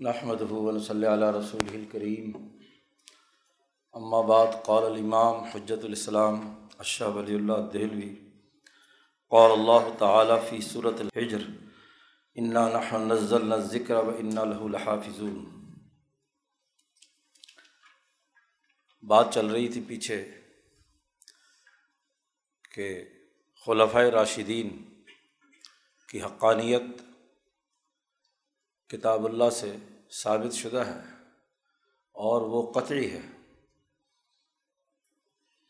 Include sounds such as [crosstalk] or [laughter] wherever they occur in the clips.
نحمد صلی اللہ رسول الکریم بعد، قال الامام حجت الاسلام اشہ ولی اللہ دہلوی. قال اللہ تعالیٰ فی صورت الحجر انا نحن نزلنا الذکر و انا له لحافظون. بات چل رہی تھی پیچھے کہ خلفۂ راشدین کی حقانیت کتاب اللہ سے ثابت شدہ ہے اور وہ قطعی ہے۔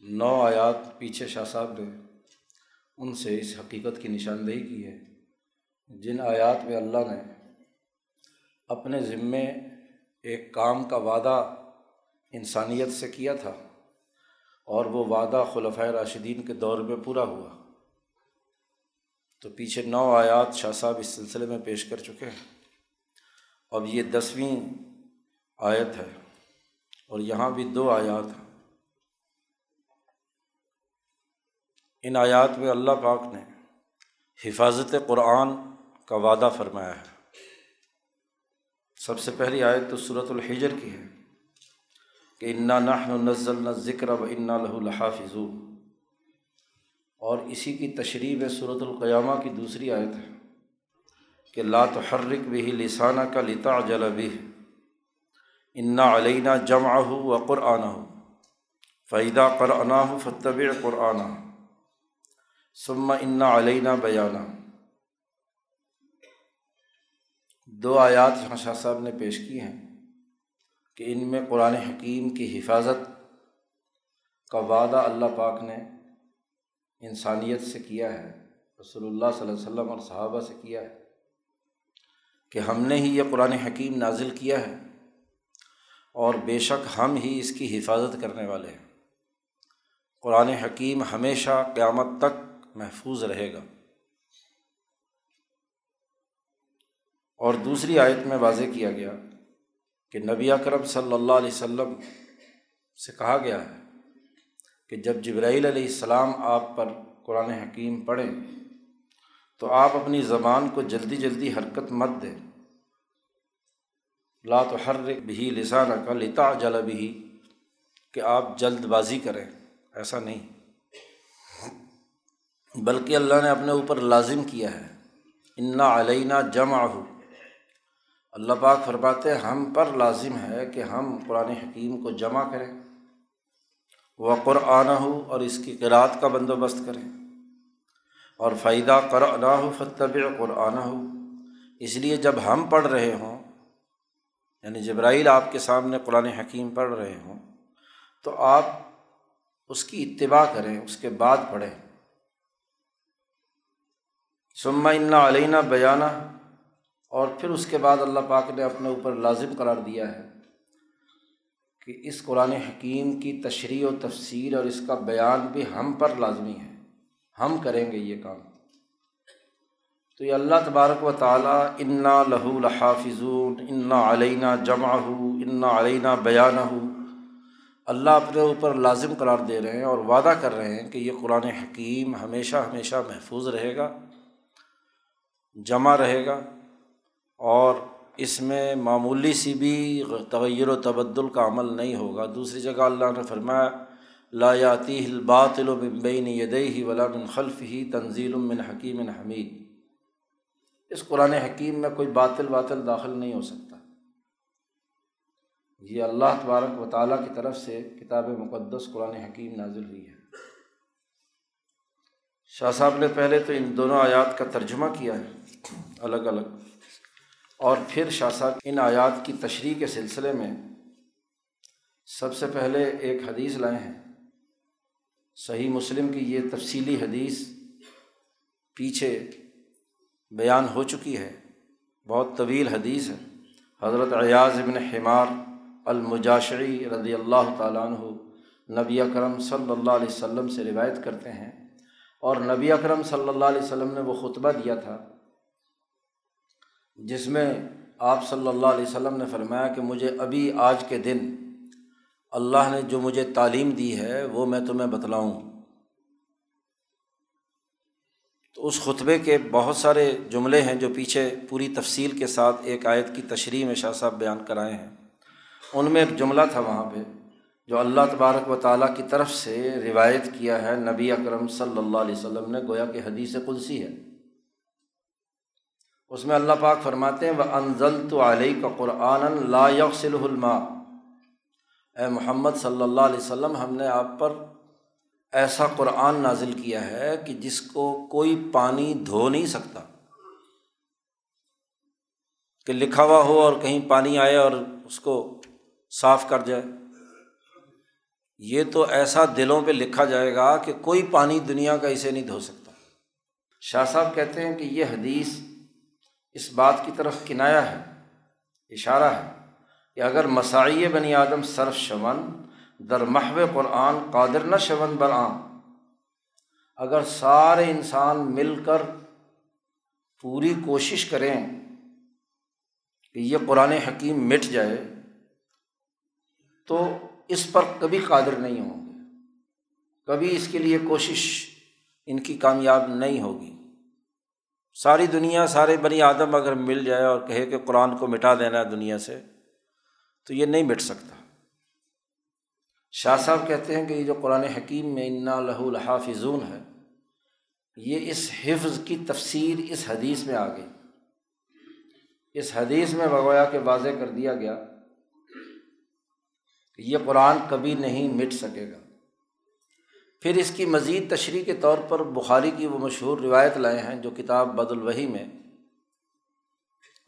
نو آیات پیچھے شاہ صاحب نے ان سے اس حقیقت کی نشاندہی کی ہے۔ جن آیات میں اللہ نے اپنے ذمے ایک کام کا وعدہ انسانیت سے کیا تھا اور وہ وعدہ خلفۂ راشدین کے دور میں پورا ہوا۔ تو پیچھے نو آیات شاہ صاحب اس سلسلے میں پیش کر چکے ہیں۔ اب یہ دسویں آیت ہے اور یہاں بھی دو آیات ہیں۔ ان آیات میں اللہ پاک نے حفاظت قرآن کا وعدہ فرمایا ہے۔ سب سے پہلی آیت تو صورت الحجر کی ہے کہ انا نحن نزل نہ ذکر و انا لہ الحافظ اور اسی کی تشریح صورت القیامہ کی دوسری آیت ہے۔ کہ لا تحرک بھی لسانہ کا لتا جل بھی انا علینہ جمع ہو و قرآن ہو فعدہ قرآن ہو فتب قرآن سما انا علینہ بیانہ دو آیات یہاں شاہ صاحب نے پیش کی ہیں کہ ان میں قرآن حکیم کی حفاظت کا وعدہ اللہ پاک نے انسانیت سے کیا ہے، رسول اللہ صلی اللہ علیہ وسلم اور صحابہ سے کیا ہے۔ کہ ہم نے ہی یہ قرآن حکیم نازل کیا ہے اور بے شک ہم ہی اس کی حفاظت کرنے والے ہیں۔ قرآن حکیم ہمیشہ قیامت تک محفوظ رہے گا۔ اور دوسری آیت میں واضح کیا گیا کہ نبی اکرم صلی اللہ علیہ وسلم سے کہا گیا ہے کہ جب جبرائیل علیہ السلام آپ پر قرآن حکیم پڑھیں تو آپ اپنی زبان کو جلدی جلدی حرکت مت دیں۔ لا تو ہر بھی لسانہ کا لتا جل بھی کہ آپ جلد بازی کریں، ایسا نہیں۔ بلکہ اللہ نے اپنے اوپر لازم کیا ہے۔ انا علینہ جمع ہو اللہ پاک فرماتے ہم پر لازم ہے کہ ہم قرآن حکیم کو جمع کریں۔ وہ قرآن ہو اور اس کی قرأت کا بندوبست کریں۔ اور فائدہ قرآن ہو فتب قرآن ہو اس لیے جب ہم پڑھ رہے ہوں یعنی جبرائیل آپ کے سامنے قرآن حکیم پڑھ رہے ہوں، تو آپ اس کی اتباع کریں، اس کے بعد پڑھیں۔ سما انا علینہ بیانہ اور پھر اس کے بعد اللہ پاک نے اپنے اوپر لازم قرار دیا ہے کہ اس قرآن حکیم کی تشریح و تفسیر اور اس کا بیان بھی ہم پر لازمی ہے۔ ہم کریں گے یہ کام۔ تو یہ اللہ تبارک و تعالیٰ انا لہو الحافظون انا علینہ جمع ہو انا علینہ بیانہ ہو اللہ اپنے اوپر لازم قرار دے رہے ہیں اور وعدہ کر رہے ہیں کہ یہ قرآن حکیم ہمیشہ ہمیشہ محفوظ رہے گا، جمع رہے گا اور اس میں معمولی سی بھی تغیر و تبدل کا عمل نہیں ہوگا۔ دوسری جگہ اللہ نے فرمایا لایاتی الباطل و بین یدئی ولا من خلف ہی تنزیل من حکیم حمید۔ اس قرآن حکیم میں کوئی باطل باطل داخل نہیں ہو سکتا۔ یہ اللہ تبارک و تعالیٰ کی طرف سے کتاب مقدس قرآن حکیم نازل ہوئی ہے۔ شاہ صاحب نے پہلے تو ان دونوں آیات کا ترجمہ کیا ہے، الگ الگ۔ اور پھر شاہ صاحب ان آیات کی تشریح کے سلسلے میں سب سے پہلے ایک حدیث لائے ہیں۔ صحیح مسلم کی یہ تفصیلی حدیث پیچھے بیان ہو چکی ہے۔ بہت طویل حدیث ہے۔ حضرت ایاز ابن حمار المجاشری رضی اللہ تعالیٰ عنہ نبی اکرم صلی اللہ علیہ وسلم سے روایت کرتے ہیں۔ اور نبی اکرم صلی اللہ علیہ وسلم نے وہ خطبہ دیا تھا جس میں آپ صلی اللہ علیہ وسلم نے فرمایا کہ مجھے ابھی آج کے دن اللہ نے جو مجھے تعلیم دی ہے، وہ میں تمہیں بتلاؤں۔ تو اس خطبے کے بہت سارے جملے ہیں جو پیچھے پوری تفصیل کے ساتھ ایک آیت کی تشریح میں شاہ صاحب بیان کرائے ہیں۔ ان میں ایک جملہ تھا وہاں پہ، جو اللہ تبارک و تعالیٰ کی طرف سے روایت کیا ہے۔ نبی اکرم صلی اللہ علیہ وسلم نے گویا کہ حدیث قدسی ہے۔ اس میں اللہ پاک فرماتے ہیں وہ انزل تو علیہ کا قرآن لا یغسل الما اے محمد صلی اللہ علیہ وسلم، ہم نے آپ پر ایسا قرآن نازل کیا ہے کہ جس کو کوئی پانی دھو نہیں سکتا۔ کہ لکھا ہوا ہو اور کہیں پانی آئے اور اس کو صاف کر جائے۔ یہ تو ایسا دلوں پہ لکھا جائے گا کہ کوئی پانی دنیا کا اسے نہیں دھو سکتا۔ شاہ صاحب کہتے ہیں کہ یہ حدیث اس بات کی طرف کنایا ہے، اشارہ ہے۔ کہ اگر مساعی بنی آدم صرف شون در محو قرآن قادر نہ شون برآم اگر سارے انسان مل کر پوری کوشش کریں کہ یہ قرآن حکیم مٹ جائے، تو اس پر کبھی قادر نہیں ہوں گے۔ کبھی اس کے لیے کوشش ان کی کامیاب نہیں ہوگی۔ ساری دنیا، سارے بنی آدم اگر مل جائے اور کہے کہ قرآن کو مٹا دینا ہے دنیا سے تو یہ نہیں مٹ سکتا۔ شاہ صاحب کہتے ہیں کہ یہ جو قرآن حکیم میں انا لہو الحافظون ہے، یہ اس حفظ کی تفسیر اس حدیث میں آ گئی۔ اس حدیث میں بگویا کے واضح کر دیا گیا کہ یہ قرآن کبھی نہیں مٹ سکے گا۔ پھر اس کی مزید تشریح کے طور پر بخاری کی وہ مشہور روایت لائے ہیں جو کتاب بد الوحی میں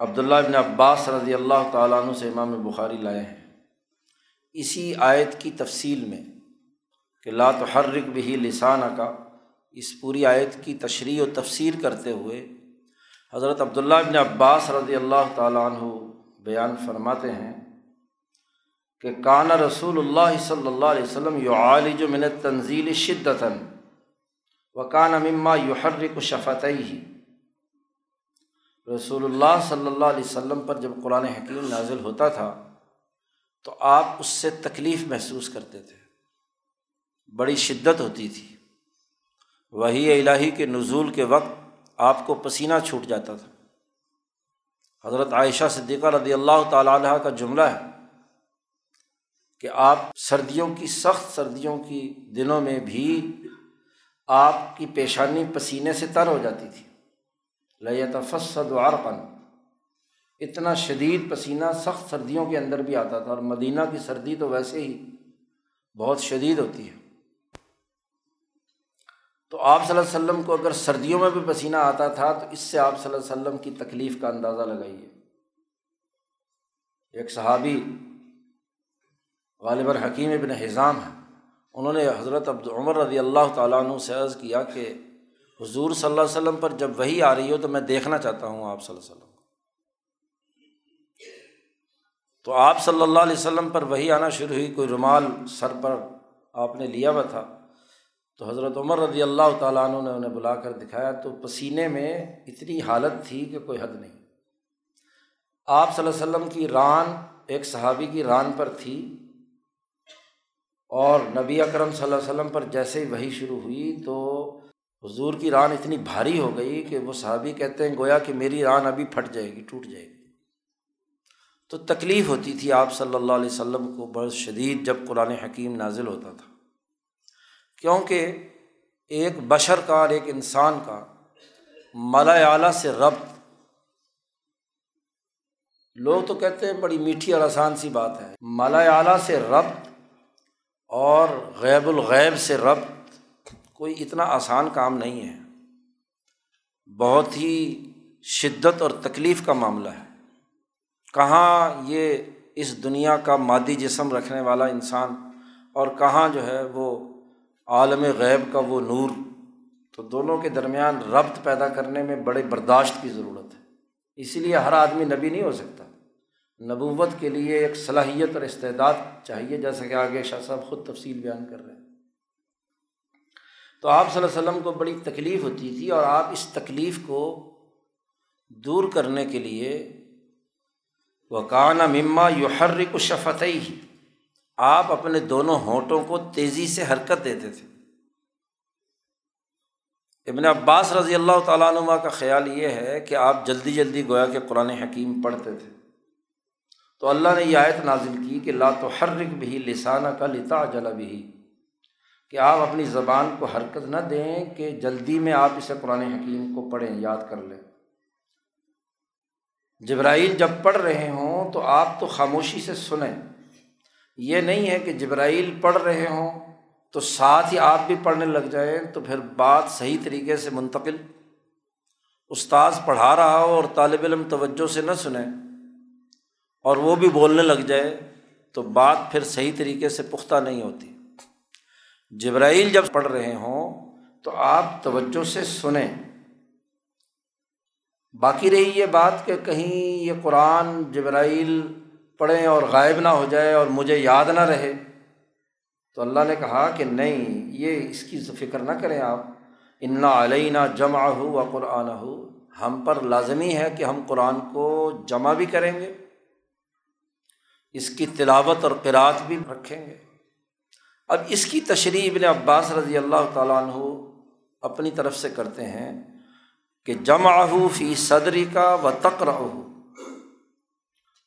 عبداللہ ابن عباس رضی اللہ تعالیٰ عنہ سے امام بخاری لائے ہیں۔ اسی آیت کی تفصیل میں کہ لات حرک بھی لسانہ کا اس پوری آیت کی تشریح و تفسیر کرتے ہوئے حضرت عبداللہ ابن عباس رضی اللہ تعالیٰ عنہ بیان فرماتے ہیں کہ کانا رسول اللہ صلی اللہ علیہ وسلم یو عالج من تنزیل شدتاً و کان مما یو حرک و رسول اللہ صلی اللہ علیہ وسلم پر جب قرآن حکیم نازل ہوتا تھا، تو آپ اس سے تکلیف محسوس کرتے تھے۔ بڑی شدت ہوتی تھی۔ وہی الہی کے نزول کے وقت آپ کو پسینہ چھوٹ جاتا تھا۔ حضرت عائشہ صدیقہ رضی اللہ تعالیٰ عنہ کا جملہ ہے کہ آپ سردیوں کی، سخت سردیوں کی دنوں میں بھی آپ کی پیشانی پسینے سے تر ہو جاتی تھی۔ لیت فصد عرقن اتنا شدید پسینہ سخت سردیوں کے اندر بھی آتا تھا اور مدینہ کی سردی تو ویسے ہی بہت شدید ہوتی ہے۔ تو آپ صلی اللہ علیہ وسلم کو اگر سردیوں میں بھی پسینہ آتا تھا تو اس سے آپ صلی اللہ علیہ وسلم کی تکلیف کا اندازہ لگائیے۔ ایک صحابی غالب الحکیم ابن حضام ہیں۔ انہوں نے حضرت عبد عمر رضی اللہ تعالیٰ عنہ سے عرض کیا کہ حضور صلی اللہ علیہ وسلم پر جب وہی آ رہی ہو تو میں دیکھنا چاہتا ہوں آپ صلی اللہ علیہ وسلم تو آپ صلی اللہ علیہ وسلم پر وہی آنا شروع ہوئی، کوئی رومال سر پر آپ نے لیا ہوا تھا۔ تو حضرت عمر رضی اللہ تعالیٰ عنہ نے انہیں بلا کر دکھایا۔ تو پسینے میں اتنی حالت تھی کہ کوئی حد نہیں۔ آپ صلی اللہ علیہ وسلم کی ران، ایک صحابی کی ران پر تھی۔ اور نبی اکرم صلی اللہ علیہ وسلم پر جیسے ہی وہی شروع ہوئی تو حضور کی ران اتنی بھاری ہو گئی کہ وہ صحابی کہتے ہیں، گویا کہ میری ران ابھی پھٹ جائے گی، ٹوٹ جائے گی۔ تو تکلیف ہوتی تھی آپ صلی اللہ علیہ وسلم کو بہت شدید جب قرآن حکیم نازل ہوتا تھا۔ کیونکہ ایک بشر کا اور ایک انسان کا مالا اعلیٰ سے ربط لوگ تو کہتے ہیں بڑی میٹھی اور آسان سی بات ہے۔ مالا اعلیٰ سے ربط اور غیب الغیب سے ربط کوئی اتنا آسان کام نہیں ہے۔ بہت ہی شدت اور تکلیف کا معاملہ ہے۔ کہاں یہ اس دنیا کا مادی جسم رکھنے والا انسان اور کہاں جو ہے وہ عالم غیب کا وہ نور، تو دونوں کے درمیان ربط پیدا کرنے میں بڑے برداشت کی ضرورت ہے۔ اسی لیے ہر آدمی نبی نہیں ہو سکتا۔ نبوت کے لیے ایک صلاحیت اور استعداد چاہیے، جیسا کہ آگے شاہ صاحب خود تفصیل بیان کر رہے ہیں۔ تو آپ صلی اللہ علیہ وسلم کو بڑی تکلیف ہوتی تھی اور آپ اس تکلیف کو دور کرنے کے لیے وہ مما یو حرک شفت ہی آپ اپنے دونوں ہونٹوں کو تیزی سے حرکت دیتے تھے۔ ابن عباس رضی اللہ تعالیٰ نما کا خیال یہ ہے کہ آپ جلدی جلدی گویا کہ قرآن حکیم پڑھتے تھے۔ تو اللہ نے یہ آیت نازل کی کہ لا تو حرک بھی لسانہ کا لتا جلا بھی کہ آپ اپنی زبان کو حرکت نہ دیں کہ جلدی میں آپ اسے قرآن حکیم کو پڑھیں، یاد کر لیں۔ جبرائیل جب پڑھ رہے ہوں تو آپ تو خاموشی سے سنیں۔ یہ نہیں ہے کہ جبرائیل پڑھ رہے ہوں تو ساتھ ہی آپ بھی پڑھنے لگ جائیں تو پھر بات صحیح طریقے سے منتقل۔ استاذ پڑھا رہا ہو اور طالب علم توجہ سے نہ سنیں اور وہ بھی بولنے لگ جائے تو بات پھر صحیح طریقے سے پختہ نہیں ہوتی۔ جبرائیل جب پڑھ رہے ہوں تو آپ توجہ سے سنیں۔ باقی رہی یہ بات کہ کہیں یہ قرآن جبرائیل پڑھیں اور غائب نہ ہو جائے اور مجھے یاد نہ رہے۔ تو اللہ نے کہا کہ نہیں، یہ اس کی فکر نہ کریں آپ۔ انا علینہ جمع ہو و قرآن ہو ہم پر لازمی ہے کہ ہم قرآن کو جمع بھی کریں گے۔ اس کی تلاوت اور قرأت بھی رکھیں گے۔ اب اس کی تشریح ابن عباس رضی اللہ تعالیٰ عنہ اپنی طرف سے کرتے ہیں کہ جمع فی صدری کا و تقرہ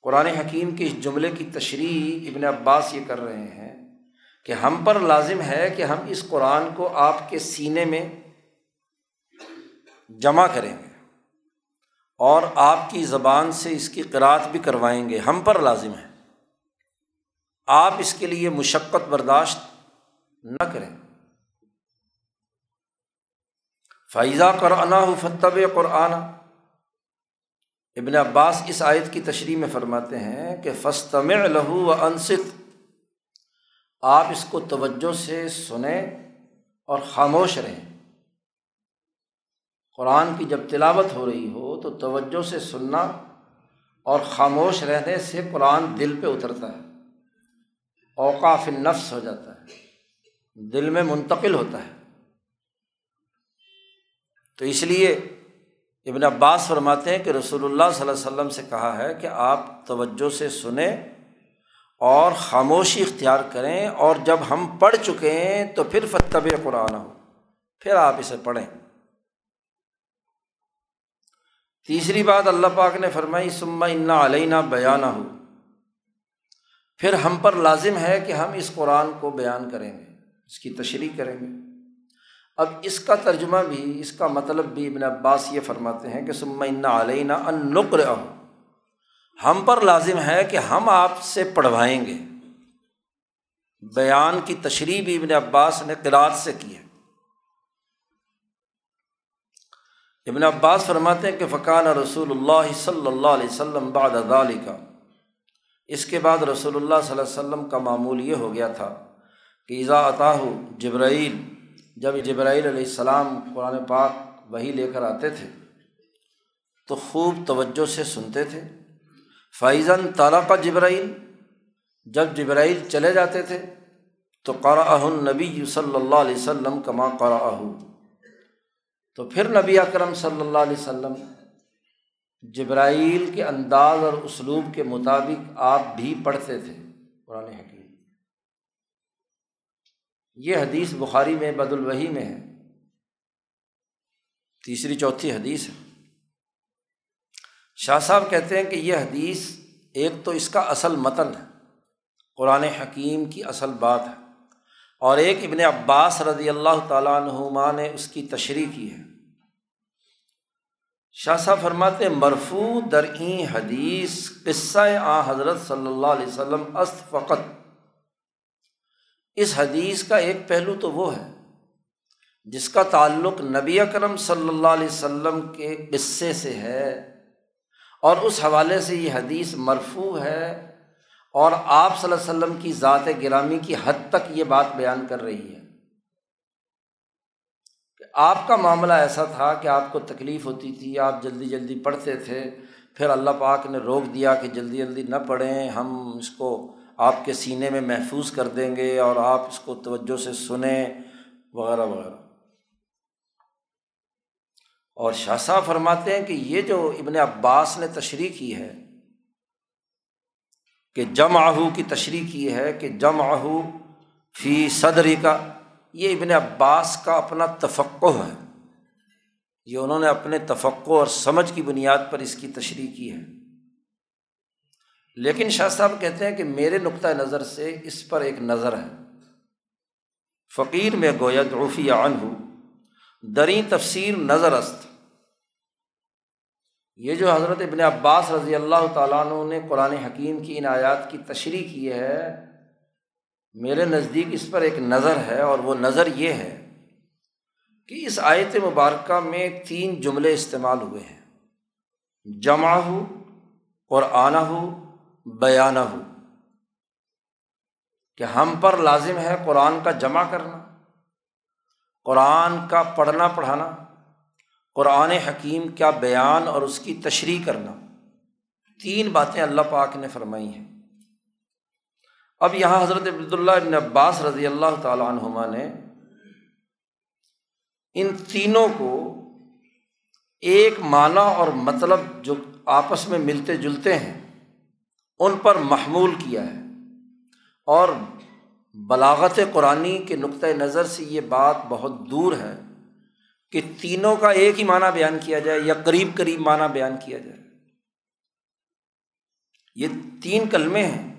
قرآن حکیم کے اس جملے کی تشریح ابن عباس یہ کر رہے ہیں کہ ہم پر لازم ہے کہ ہم اس قرآن کو آپ کے سینے میں جمع کریں گے اور آپ کی زبان سے اس کی قرأت بھی کروائیں گے۔ ہم پر لازم ہے۔ آپ اس کے لیے مشقت برداشت نہ کریں۔ فائزہ قرآن فتب قرآن ابن عباس اس آیت کی تشریح میں فرماتے ہیں کہ فستم لہو و انصت آپ اس کو توجہ سے سنیں اور خاموش رہیں۔ قرآن کی جب تلاوت ہو رہی ہو تو توجہ سے سننا اور خاموش رہنے سے قرآن دل پہ اترتا ہے۔ اوقاف نفس ہو جاتا ہے۔ دل میں منتقل ہوتا ہے۔ تو اس لیے ابن عباس فرماتے ہیں کہ رسول اللہ صلی اللہ علیہ وسلم سے کہا ہے کہ آپ توجہ سے سنیں اور خاموشی اختیار کریں اور جب ہم پڑھ چکے ہیں تو پھر فتب قرآن ہو پھر آپ اسے پڑھیں۔ تیسری بات اللہ پاک نے فرمائی سما انا علینہ بیانہ۔ ہو پھر ہم پر لازم ہے کہ ہم اس قرآن کو بیان کریں گے۔ اس کی تشریح کریں گے۔ اب اس کا ترجمہ بھی، اس کا مطلب بھی ابن عباس یہ فرماتے ہیں کہ سما علینہ ان نقر ہم پر لازم ہے کہ ہم آپ سے پڑھوائیں گے۔ بیان کی تشریح بھی ابن عباس نے قرآد سے کی ہے۔ ابن عباس فرماتے ہیں کہ فقان رسول اللہ صلی اللہ علیہ وسلم بعد کا اس کے بعد رسول اللہ صلی اللہ علیہ وسلم کا معمول یہ ہو گیا تھا کہ ایزا عطا جبرائیل، جب جبرائیل علیہ السلام قرآن پاک وہی لے کر آتے تھے، تو خوب توجہ سے سنتے تھے۔ فائزن تعالیٰ کا جبرائیل، جب جبرائیل چلے جاتے تھے، تو قرآ نبی صلی اللہ علیہ وسلم کما قرآ تو پھر نبی اکرم صلی اللہ علیہ وسلم جبرائیل کے انداز اور اسلوب کے مطابق آپ بھی پڑھتے تھے قرآن حکیم۔ یہ حدیث بخاری میں بد الوحی میں ہے۔ تیسری چوتھی حدیث ہے۔ شاہ صاحب کہتے ہیں کہ یہ حدیث ایک تو اس کا اصل متن ہے، قرآن حکیم کی اصل بات ہے۔ اور ایک ابن عباس رضی اللہ تعالیٰ عنہما نے اس کی تشریح کی ہے۔ شاہ صاحب فرماتے مرفو درئیں حدیث قصہ آ حضرت صلی اللہ علیہ وسلم است فقط۔ اس حدیث کا ایک پہلو تو وہ ہے، جس کا تعلق نبی اکرم صلی اللہ علیہ وسلم کے قصے سے ہے، اور اس حوالے سے یہ حدیث مرفو ہے، اور آپ صلی اللہ علیہ وسلم کی ذات گرامی کی حد تک یہ بات بیان کر رہی ہے۔ کہ آپ کا معاملہ ایسا تھا کہ آپ کو تکلیف ہوتی تھی، آپ جلدی جلدی پڑھتے تھے، پھر اللہ پاک نے روک دیا کہ جلدی جلدی نہ پڑھیں، ہم اس کو آپ کے سینے میں محفوظ کر دیں گے اور آپ اس کو توجہ سے سنیں، وغیرہ وغیرہ۔ اور شاہ صاحب فرماتے ہیں کہ یہ جو ابن عباس نے تشریح کی ہے، کہ جم آہو کی تشریح کی ہے کہ جم آہو فی صدری کا، یہ ابن عباس کا اپنا تفقع ہے۔ یہ انہوں نے اپنے تفقع اور سمجھ کی بنیاد پر اس کی تشریح کی ہے۔ لیکن شاہ صاحب کہتے ہیں کہ میرے نقطۂ نظر سے اس پر ایک نظر ہے۔ فقیر میں گوید عفی عن ہو دریں تفسیر نظر است یہ جو حضرت ابن عباس رضی اللہ تعالیٰ عنہ نے قرآن حکیم کی ان آیات کی تشریح کی ہے، میرے نزدیک اس پر ایک نظر ہے اور وہ نظر یہ ہے کہ اس آیت مبارکہ میں تین جملے استعمال ہوئے ہیں۔ جمع ہو اور آنا ہو بیانہ ہو کہ ہم پر لازم ہے قرآن کا جمع کرنا، قرآن کا پڑھنا، پڑھانا، قرآن حکیم کا بیان اور اس کی تشریح کرنا۔ تین باتیں اللہ پاک نے فرمائی ہیں۔ اب یہاں حضرت عبداللہ ابن عباس رضی اللہ تعالیٰ عنہما نے ان تینوں کو ایک معنی اور مطلب جو آپس میں ملتے جلتے ہیں۔ ان پر محمول کیا ہے۔ اور بلاغت قرآن کے نقطۂ نظر سے یہ بات بہت دور ہے کہ تینوں کا ایک ہی معنی بیان کیا جائے یا قریب قریب معنی بیان کیا جائے۔ یہ تین کلمے ہیں۔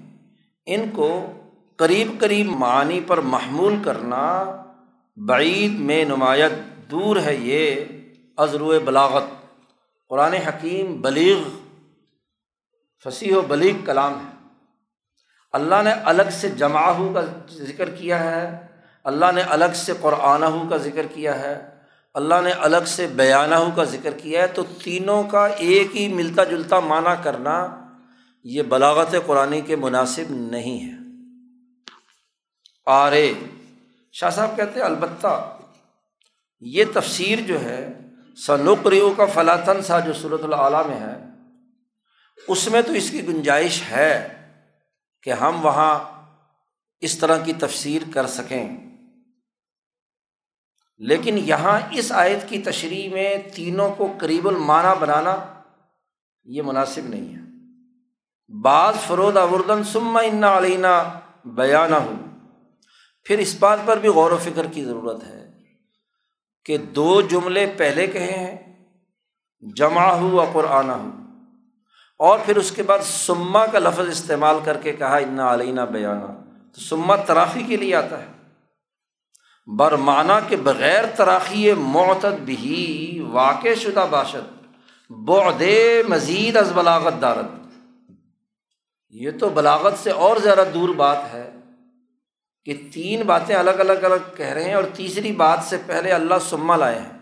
ان کو قریب قریب معنی پر محمول کرنا بعید میں نمایت دور ہے یہ عزرو بلاغت۔ قرآن حکیم بلیغ فصیح و بلیغ کلام ہے۔ اللہ نے الگ سے جماح کا ذکر کیا ہے، اللہ نے الگ سے قرآن کا ذکر کیا ہے، اللہ نے الگ سے بیانہ کا ذکر کیا ہے۔ تو تینوں کا ایک ہی ملتا جلتا معنی کرنا یہ بلاغت قرآن کے مناسب نہیں ہے۔ آرے، شاہ صاحب کہتے ہیں، البتہ یہ تفسیر جو ہے، سنقریو کا فلاطن سا جو صورت العلیٰ میں ہے اس میں تو اس کی گنجائش ہے کہ ہم وہاں اس طرح کی تفسیر کر سکیں۔ لیکن یہاں اس آیت کی تشریح میں تینوں کو قریب المعنی بنانا یہ مناسب نہیں ہے۔ بعض فرود اوردن سما انا علینہ بیانہ ہو پھر اس بات پر بھی غور و فکر کی ضرورت ہے کہ دو جملے پہلے کہے ہیں جمع ہو و قرآن ہو اور پھر اس کے بعد سما کا لفظ استعمال کر کے کہا، انا علینہ بیانہ تو سما ترافی کے لیے آتا ہے۔ برمانہ کے بغیر تراخی معتد بھی واقع شدہ باشد۔ بعد مزید از بلاغت دارت یہ تو بلاغت سے اور زیادہ دور بات ہے کہ تین باتیں الگ الگ الگ کہہ رہے ہیں اور تیسری بات سے پہلے اللہ سما لائے ہیں۔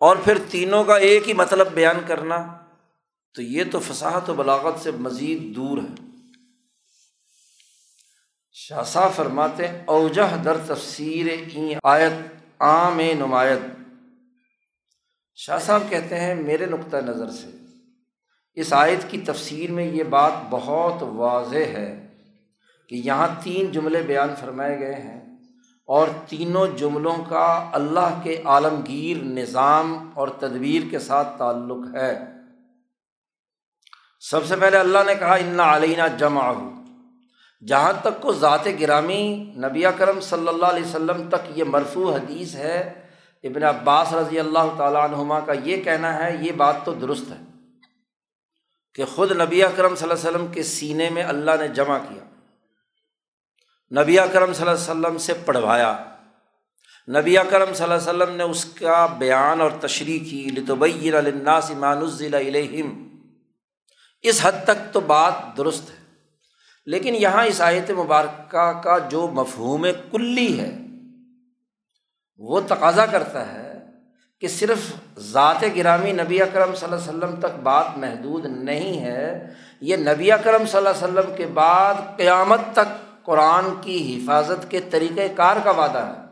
اور پھر تینوں کا ایک ہی مطلب بیان کرنا تو یہ تو فصاحت و بلاغت سے مزید دور ہے۔ شاہ فرماتے اوجہ در تفسیر این آیت، عام نمایت۔ شاہ صاحب کہتے ہیں، میرے نقطۂ نظر سے، اس آیت کی تفسیر میں یہ بات بہت واضح ہے کہ یہاں تین جملے بیان فرمائے گئے ہیں اور تینوں جملوں کا اللہ کے عالمگیر نظام اور تدبیر کے ساتھ تعلق ہے۔ سب سے پہلے اللہ نے کہا انا علینہ جمع ہو جہاں تک کو ذات گرامی نبی کرم صلی اللہ علیہ وسلم تک یہ مرفوع حدیث ہے، ابن عباس رضی اللہ تعالیٰ عنہما کا یہ کہنا ہے، یہ بات تو درست ہے کہ خود نبی کرم صلی اللہ علیہ وسلم کے سینے میں اللہ نے جمع کیا، نبی کرم صلی اللہ علیہ وسلم سے پڑھوایا، نبی کرم صلی اللہ علیہ وسلم نے اس کا بیان اور تشریح کی لطبین الناس ایمان علیہم اس حد تک تو بات درست ہے۔ لیکن یہاں اس آیت مبارکہ کا جو مفہوم کلی ہے، وہ تقاضا کرتا ہے کہ صرف ذات گرامی نبی اکرم صلی اللہ علیہ وسلم تک بات محدود نہیں ہے، یہ نبی اکرم صلی اللہ علیہ وسلم کے بعد قیامت تک قرآن کی حفاظت کے طریقۂ کار کا وعدہ ہے۔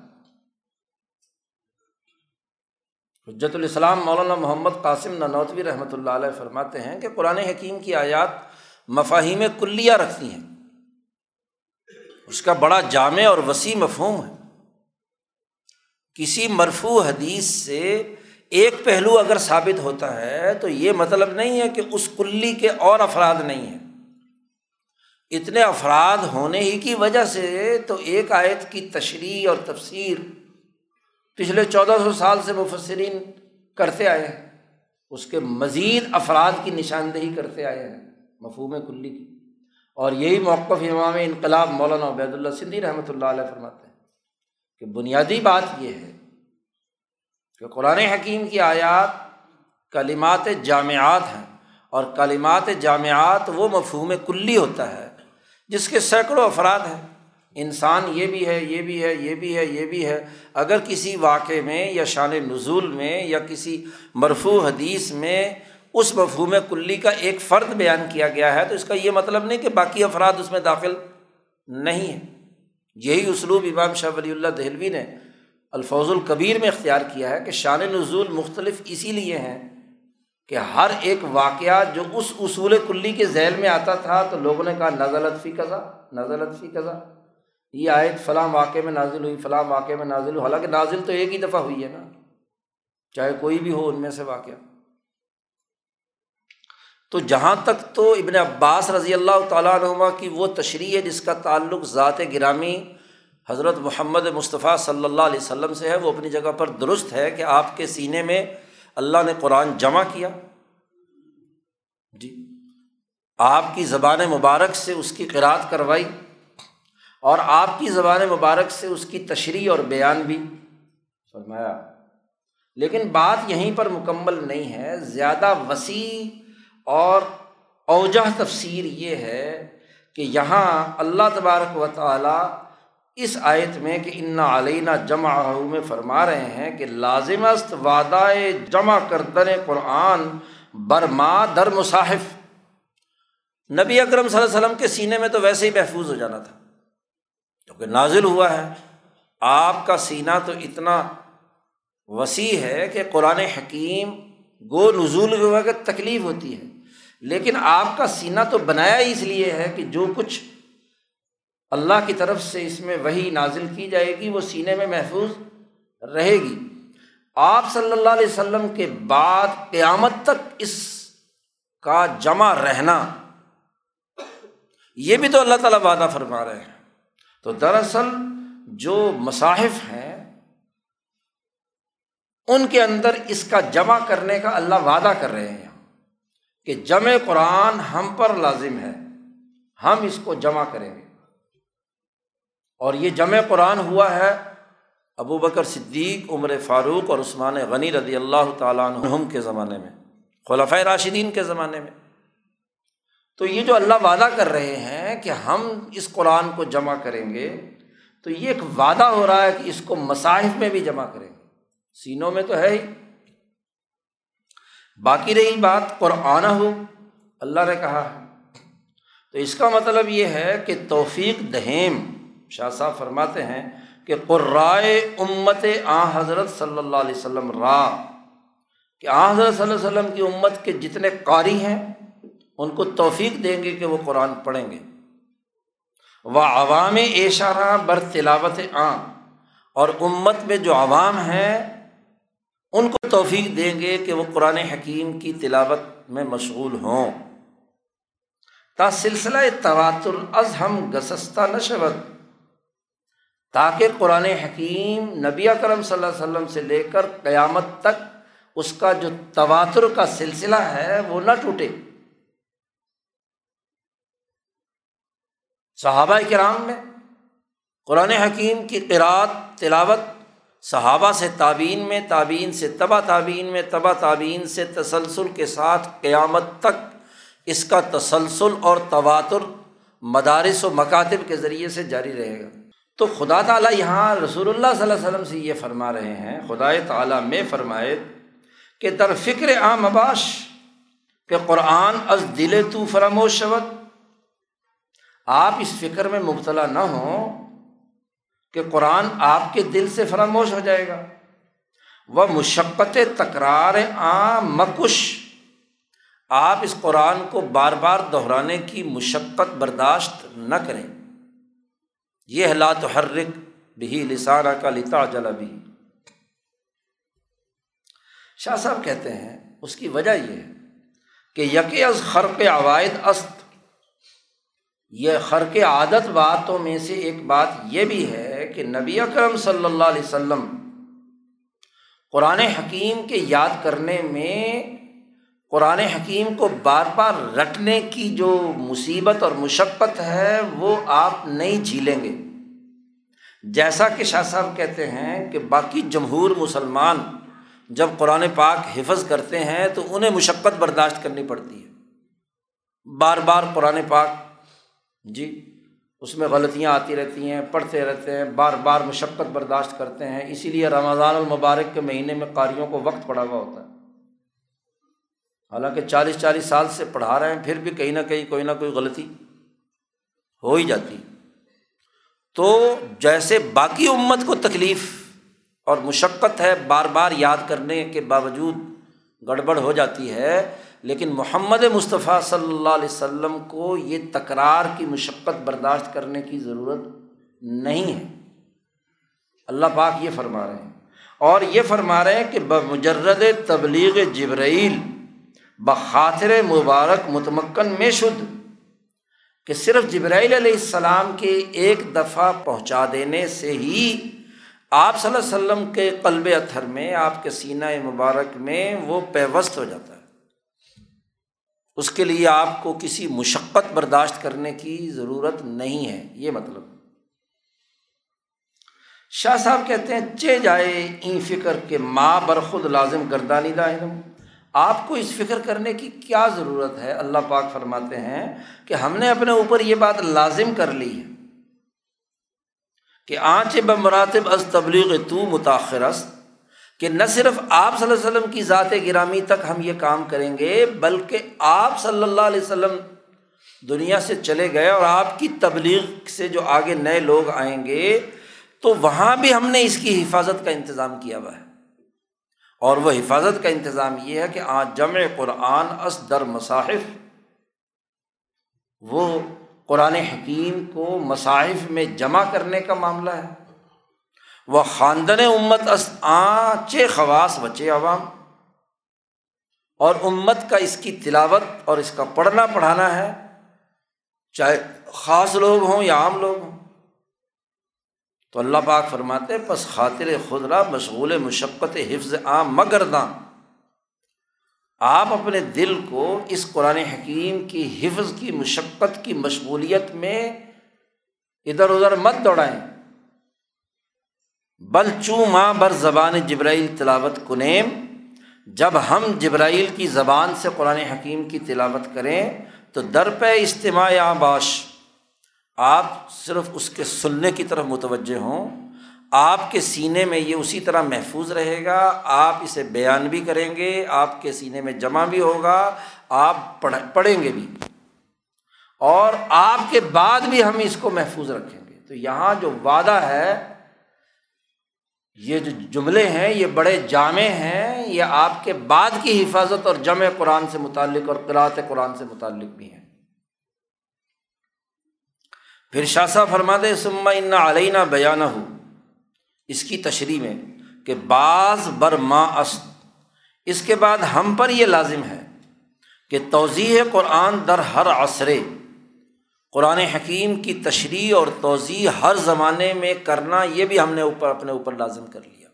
حجت الاسلام مولانا محمد قاسم ننوتوی رحمۃ اللہ علیہ فرماتے ہیں کہ قرآن حکیم کی آیات مفاہیم کلیہ رکھتی ہیں۔ اس کا بڑا جامع اور وسیع مفہوم ہے۔ کسی مرفوع حدیث سے ایک پہلو اگر ثابت ہوتا ہے تو یہ مطلب نہیں ہے کہ اس کلی کے اور افراد نہیں ہیں۔ اتنے افراد ہونے ہی کی وجہ سے تو ایک آیت کی تشریح اور تفسیر پچھلے چودہ سو سال سے مفسرین کرتے آئے ہیں، اس کے مزید افراد کی نشاندہی کرتے آئے ہیں، مفہوم کلی کی۔ اور یہی موقف امام انقلاب مولانا عبید اللہ سندھی رحمۃ اللہ علیہ فرماتے ہیں کہ بنیادی بات یہ ہے کہ قرآن حکیم کی آیات کلمات جامعات ہیں اور کلمات جامعات وہ مفہوم کلی ہوتا ہے جس کے سینکڑوں افراد ہیں۔ انسان یہ بھی ہے، یہ بھی ہے، یہ بھی ہے، یہ بھی ہے۔ اگر کسی واقعے میں یا شان نزول میں یا کسی مرفوع حدیث میں اس مفہوم کلی کا ایک فرد بیان کیا گیا ہے، تو اس کا یہ مطلب نہیں کہ باقی افراد اس میں داخل نہیں ہیں۔ یہی اسلوب امام شاہ ولی اللہ دہلوی نے الفوظ القبیر میں اختیار کیا ہے کہ شان نزول مختلف اسی لیے ہیں کہ ہر ایک واقعہ جو اس اصول کلی کے ذیل میں آتا تھا تو لوگوں نے کہا نزل فی قضا نزل فی قضا یہ آیت فلاں واقعے میں نازل ہوئی، فلاں واقعے میں نازل ہوئی۔ حالانکہ نازل تو ایک ہی دفعہ ہوئی ہے نا۔ چاہے کوئی بھی ہو ان میں سے واقعہ۔ تو جہاں تک تو ابن عباس رضی اللہ تعالیٰ عنما کی وہ تشریح ہے، جس کا تعلق ذات گرامی حضرت محمد مصطفیٰ صلی اللہ علیہ وسلم سے ہے، وہ اپنی جگہ پر درست ہے کہ آپ کے سینے میں اللہ نے قرآن جمع کیا۔ جی۔ آپ کی زبان مبارک سے اس کی قرآد کروائی۔ اور آپ کی زبان مبارک سے اس کی تشریح اور بیان بھی۔ فرمایا۔ لیکن بات یہیں پر مکمل نہیں ہے۔ زیادہ وسیع اور اوجہ تفسیر یہ ہے کہ یہاں اللہ تبارک و تعالیٰ اس آیت میں کہ ان علینہ جمع میں فرما رہے ہیں کہ لازم است وعدہ جمع کردن قرآن برما در مصاحف۔ نبی اکرم صلی اللہ علیہ وسلم کے سینے میں تو ویسے ہی محفوظ ہو جانا تھا۔ کیونکہ نازل ہوا ہے۔ آپ کا سینہ تو اتنا وسیع ہے کہ قرآن حکیم گو نزول ہوا کہ تکلیف ہوتی ہے۔ لیکن آپ کا سینہ تو بنایا ہی اس لیے ہے کہ جو کچھ اللہ کی طرف سے اس میں وہی نازل کی جائے گی، وہ سینے میں محفوظ رہے گی۔ آپ صلی اللہ علیہ وسلم کے بعد قیامت تک اس کا جمع رہنا، یہ بھی تو اللہ تعالیٰ وعدہ فرما رہے ہیں۔ تو دراصل جو مصاحف ہیں، ان کے اندر اس کا جمع کرنے کا اللہ وعدہ کر رہے ہیں کہ جمع قرآن ہم پر لازم ہے، ہم اس کو جمع کریں گے۔ اور یہ جمع قرآن ہوا ہے، ابو بکر صدیق، عمر فاروق اور عثمان غنی رضی اللہ تعالیٰ عنہم کے زمانے میں خلفۂ راشدین کے زمانے میں۔ تو یہ جو اللہ وعدہ کر رہے ہیں کہ ہم اس قرآن کو جمع کریں گے، تو یہ ایک وعدہ ہو رہا ہے کہ اس کو مصاحف میں بھی جمع کریں گے۔ سینوں میں تو ہے ہی۔ باقی رہی بات قرآن ہو، اللہ نے کہا۔ ہے تو اس کا مطلب یہ ہے کہ توفیق دہیم، شاہ صاحب فرماتے ہیں کہ قرائے امت آ حضرت صلی اللہ علیہ وسلم را۔ کہ آ حضرت صلی اللہ علیہ وسلم کی امت کے جتنے قاری ہیں، ان کو توفیق دیں گے کہ وہ قرآن پڑھیں گے۔ وہ عوام ایشارہ بر تلاوت عام اور امت میں جو عوام ہیں، ان کو توفیق دیں گے کہ وہ قرآن حکیم کی تلاوت میں مشغول ہوں۔ تا سلسلہ تواتر از ہم گسستہ نشوت تاکہ قرآن حکیم نبی کرم صلی اللہ علیہ وسلم سے لے کر قیامت تک اس کا جو تواتر کا سلسلہ ہے، وہ نہ ٹوٹے۔ صحابہ کرام میں قرآن حکیم کی قرآت تلاوت صحابہ سے تعبین میں تعبین سے تبا تعبین میں تبا تعبین سے تسلسل کے ساتھ قیامت تک اس کا تسلسل اور تواتر مدارس و مکاتب کے ذریعے سے جاری رہے گا۔ تو خدا تعالیٰ یہاں رسول اللہ صلی اللہ علیہ وسلم سے یہ فرما رہے ہیں، خدا تعالیٰ میں فرمائے کہ در فکر عام اباش کہ قرآن از دل تو فراموش شوت آپ اس فکر میں مبتلا نہ ہوں کہ قرآن آپ کے دل سے فراموش ہو جائے گا۔ وہ مشقت تکرار عام مکش۔ آپ اس قرآن کو بار بار دہرانے کی مشقت برداشت نہ کریں۔ یہ حالات حرک بھی لسانہ کا لتا جلا بھی شاہ صاحب کہتے ہیں، اس کی وجہ یہ ہے کہ یک از خرق عوائد است یہ خرق عادت باتوں میں سے ایک بات یہ بھی ہے کہ نبی اکرم صلی اللہ علیہ وسلم قرآن حکیم کے یاد کرنے میں قرآن حکیم کو بار بار رٹنے کی جو مصیبت اور مشقت ہے وہ آپ نہیں جھیلیں گے۔ جیسا کہ شاہ صاحب کہتے ہیں کہ باقی جمہور مسلمان جب قرآن پاک حفظ کرتے ہیں تو انہیں مشقت برداشت کرنی پڑتی ہے۔ بار بار قرآن پاک جی اس میں غلطیاں آتی رہتی ہیں، پڑھتے رہتے ہیں، بار بار مشقت برداشت کرتے ہیں، اسی لیے رمضان المبارک کے مہینے میں قاریوں کو وقت پڑا ہوا ہوتا ہے۔ حالانکہ چالیس چالیس سال سے پڑھا رہے ہیں، پھر بھی کہیں نہ کہیں کوئی نہ کوئی غلطی ہو ہی جاتی۔ تو جیسے باقی امت کو تکلیف اور مشقت ہے، بار بار یاد کرنے کے باوجود گڑبڑ ہو جاتی ہے لیکن محمد مصطفیٰ صلی اللہ علیہ وسلم کو یہ تکرار کی مشقت برداشت کرنے کی ضرورت نہیں ہے۔ اللہ پاک یہ فرما رہے ہیں۔ اور یہ فرما رہے ہیں کہ بمجرد تبلیغ جبرائیل، بخاطر مبارک، متمکن میں شد کہ صرف جبرائیل علیہ السلام کے ایک دفعہ پہنچا دینے سے ہی آپ صلی اللہ علیہ وسلم کے قلب اتھر میں، آپ کے سینہ مبارک میں وہ پیوست ہو جاتا ہے۔ اس کے لیے آپ کو کسی مشقت برداشت کرنے کی ضرورت نہیں ہے، یہ مطلب۔ شاہ صاحب کہتے ہیں، چے جائے این فکر کے ماں برخود لازم گردانی دائم آپ کو اس فکر کرنے کی کیا ضرورت ہے؟ اللہ پاک فرماتے ہیں کہ ہم نے اپنے اوپر یہ بات لازم کر لی ہے کہ آنچ بمراتب از تبلیغ تو متاثر است کہ نہ صرف آپ صلی اللہ علیہ وسلم کی ذات گرامی تک ہم یہ کام کریں گے، بلکہ آپ صلی اللہ علیہ وسلم دنیا سے چلے گئے اور آپ کی تبلیغ سے جو آگے نئے لوگ آئیں گے، تو وہاں بھی ہم نے اس کی حفاظت کا انتظام کیا ہوا ہے۔ اور وہ حفاظت کا انتظام یہ ہے کہ آج جمع قرآن اس در مصاحف، وہ قرآن حکیم کو مصاحف میں جمع کرنے کا معاملہ ہے۔ وہ خاندان امت اس آنچے خواص بچے عوام۔ اور امت کا اس کی تلاوت اور اس کا پڑھنا پڑھانا ہے، چاہے خاص لوگ ہوں یا عام لوگ ہوں۔ تو اللہ پاک فرماتے بس خاطر خدرا مشغول مشقت حفظ عام مگرداں آپ اپنے دل کو اس قرآن حکیم کی حفظ کی مشقت کی مشغولیت میں ادھر ادھر مت دوڑائیں۔ بل چوں ماں بر زبان جبرائیل تلاوت کنیم، جب ہم جبرائیل کی زبان سے قرآن حکیم کی تلاوت کریں، تو در پہ اجتماع باش آپ صرف اس کے سننے کی طرف متوجہ ہوں، آپ کے سینے میں یہ اسی طرح محفوظ رہے گا، آپ اسے بیان بھی کریں گے، آپ کے سینے میں جمع بھی ہوگا، آپ پڑھ، پڑھیں گے بھی۔ اور آپ کے بعد بھی ہم اس کو محفوظ رکھیں گے۔ تو یہاں جو وعدہ ہے یہ جو جملے ہیں، یہ بڑے جامع ہیں، یہ آپ کے بعد کی حفاظت اور جمع قرآن سے متعلق اور قرآت قرآن سے متعلق بھی ہیں۔ پھر شاہ فرما دے سما ان علینہ بیان ہو اس کی تشریح میں کہ بعض بر ما است۔ اس کے بعد ہم پر یہ لازم ہے کہ توضیح قرآن در ہر عصر قرآن حکیم کی تشریح اور توضیع ہر زمانے میں کرنا یہ بھی ہم نے اوپر اپنے اوپر لازم کر لیا۔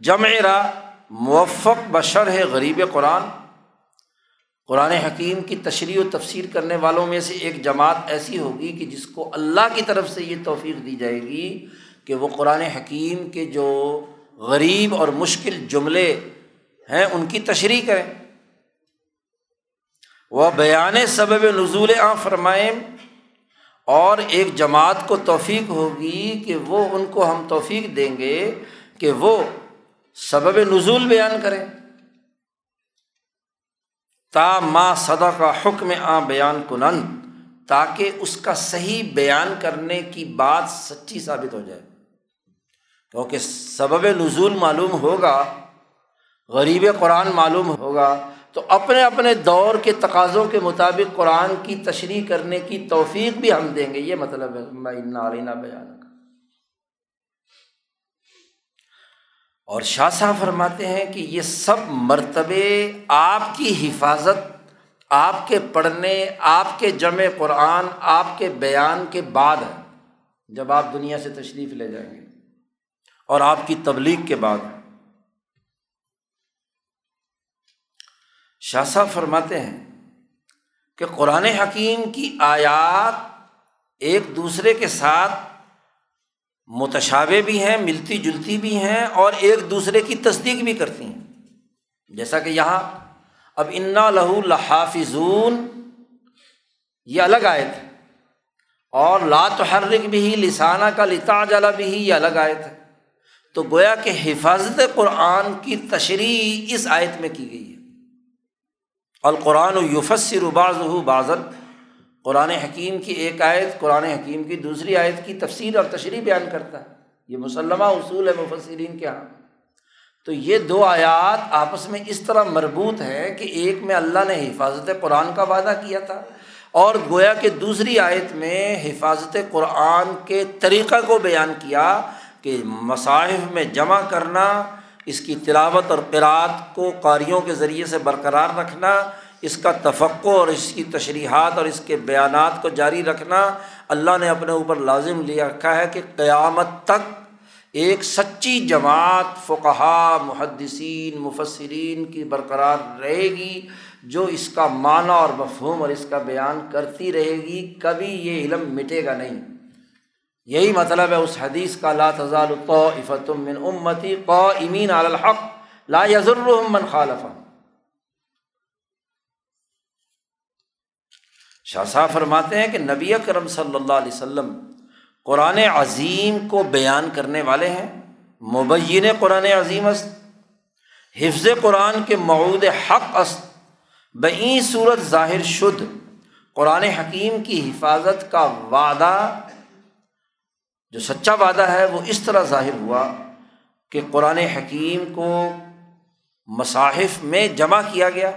جمع را موفق بشر ہے غریب قرآن۔ قرآن حکیم کی تشریح و تفسیر کرنے والوں میں سے ایک جماعت ایسی ہوگی کہ جس کو اللہ کی طرف سے یہ توفیق دی جائے گی کہ وہ قرآن حکیم کے جو غریب اور مشکل جملے ہیں ان کی تشریح کریں وہ بیان سبب نزول آ فرمائیں۔ اور ایک جماعت کو توفیق ہوگی کہ وہ ان کو ہم توفیق دیں گے کہ وہ سبب نزول بیان کریں۔ تا ماں صدا کا حکم آ بیان کنن، تاکہ اس کا صحیح بیان کرنے کی بات سچی ثابت ہو جائے۔ کیونکہ سبب نزول معلوم ہوگا، غریب قرآن معلوم ہوگا۔ تو اپنے اپنے دور کے تقاضوں کے مطابق قرآن کی تشریح کرنے کی توفیق بھی ہم دیں گے، یہ مطلب ہے، میں علینا بیان کا اور شاہ صاحب فرماتے ہیں کہ یہ سب مرتبے آپ کی حفاظت، آپ کے پڑھنے، آپ کے جمع قرآن، آپ کے بیان کے بعد ہے، جب آپ دنیا سے تشریف لے جائیں گے اور آپ کی تبلیغ کے بعد۔ شاہ صاحب فرماتے ہیں کہ قرآن حکیم کی آیات ایک دوسرے کے ساتھ متشابے بھی ہیں، ملتی جلتی بھی ہیں اور ایک دوسرے کی تصدیق بھی کرتی ہیں۔ جیسا کہ یہاں اب انا لہو لحافظون، یہ الگ آئے تھے اور لات حرک بھی لسانہ کا لتا جلا بھی یہ الگ آئے تھے تو گویا کہ حفاظت قرآن کی تشریح اس آیت میں کی گئی ہے۔ القرآن و یوفسر بعض بازن قرآن حکیم کی ایک آیت قرآن حکیم کی دوسری آیت کی تفسیر اور تشریح بیان کرتا ہے۔ یہ مسلمہ اصول ہے، مفسرین کے یہاں تو یہ دو آیات آپس میں اس طرح مربوط ہے کہ ایک میں اللہ نے حفاظت قرآن کا وعدہ کیا تھا اور گویا کہ دوسری آیت میں حفاظت قرآن کے طریقہ کو بیان کیا کہ مصاحف میں جمع کرنا اس کی تلاوت اور قرأت کو قاریوں کے ذریعے سے برقرار رکھنا، اس کا تفقع اور اس کی تشریحات اور اس کے بیانات کو جاری رکھنا، اللہ نے اپنے اوپر لازم لیا رکھا ہے کہ قیامت تک ایک سچی جماعت فقہا، محدثین، مفسرین کی برقرار رہے گی، جو اس کا معنی اور مفہوم اور اس کا بیان کرتی رہے گی، کبھی یہ علم مٹے گا نہیں۔ یہی مطلب ہے اس حدیث کا، لا تزال من امتی قو امین الحق، لا یزر من خالف شاہ صاحب فرماتے ہیں کہ نبی کرم صلی اللہ علیہ وسلم قرآن عظیم کو بیان کرنے والے ہیں۔ مبین قرآن عظیم است، حفظ قرآن کے معود حق است۔ بئی صورت ظاہر شد، قرآن حکیم کی حفاظت کا وعدہ جو سچا وعدہ ہے وہ اس طرح ظاہر ہوا کہ قرآن حکیم کو مصاحف میں جمع کیا گیا۔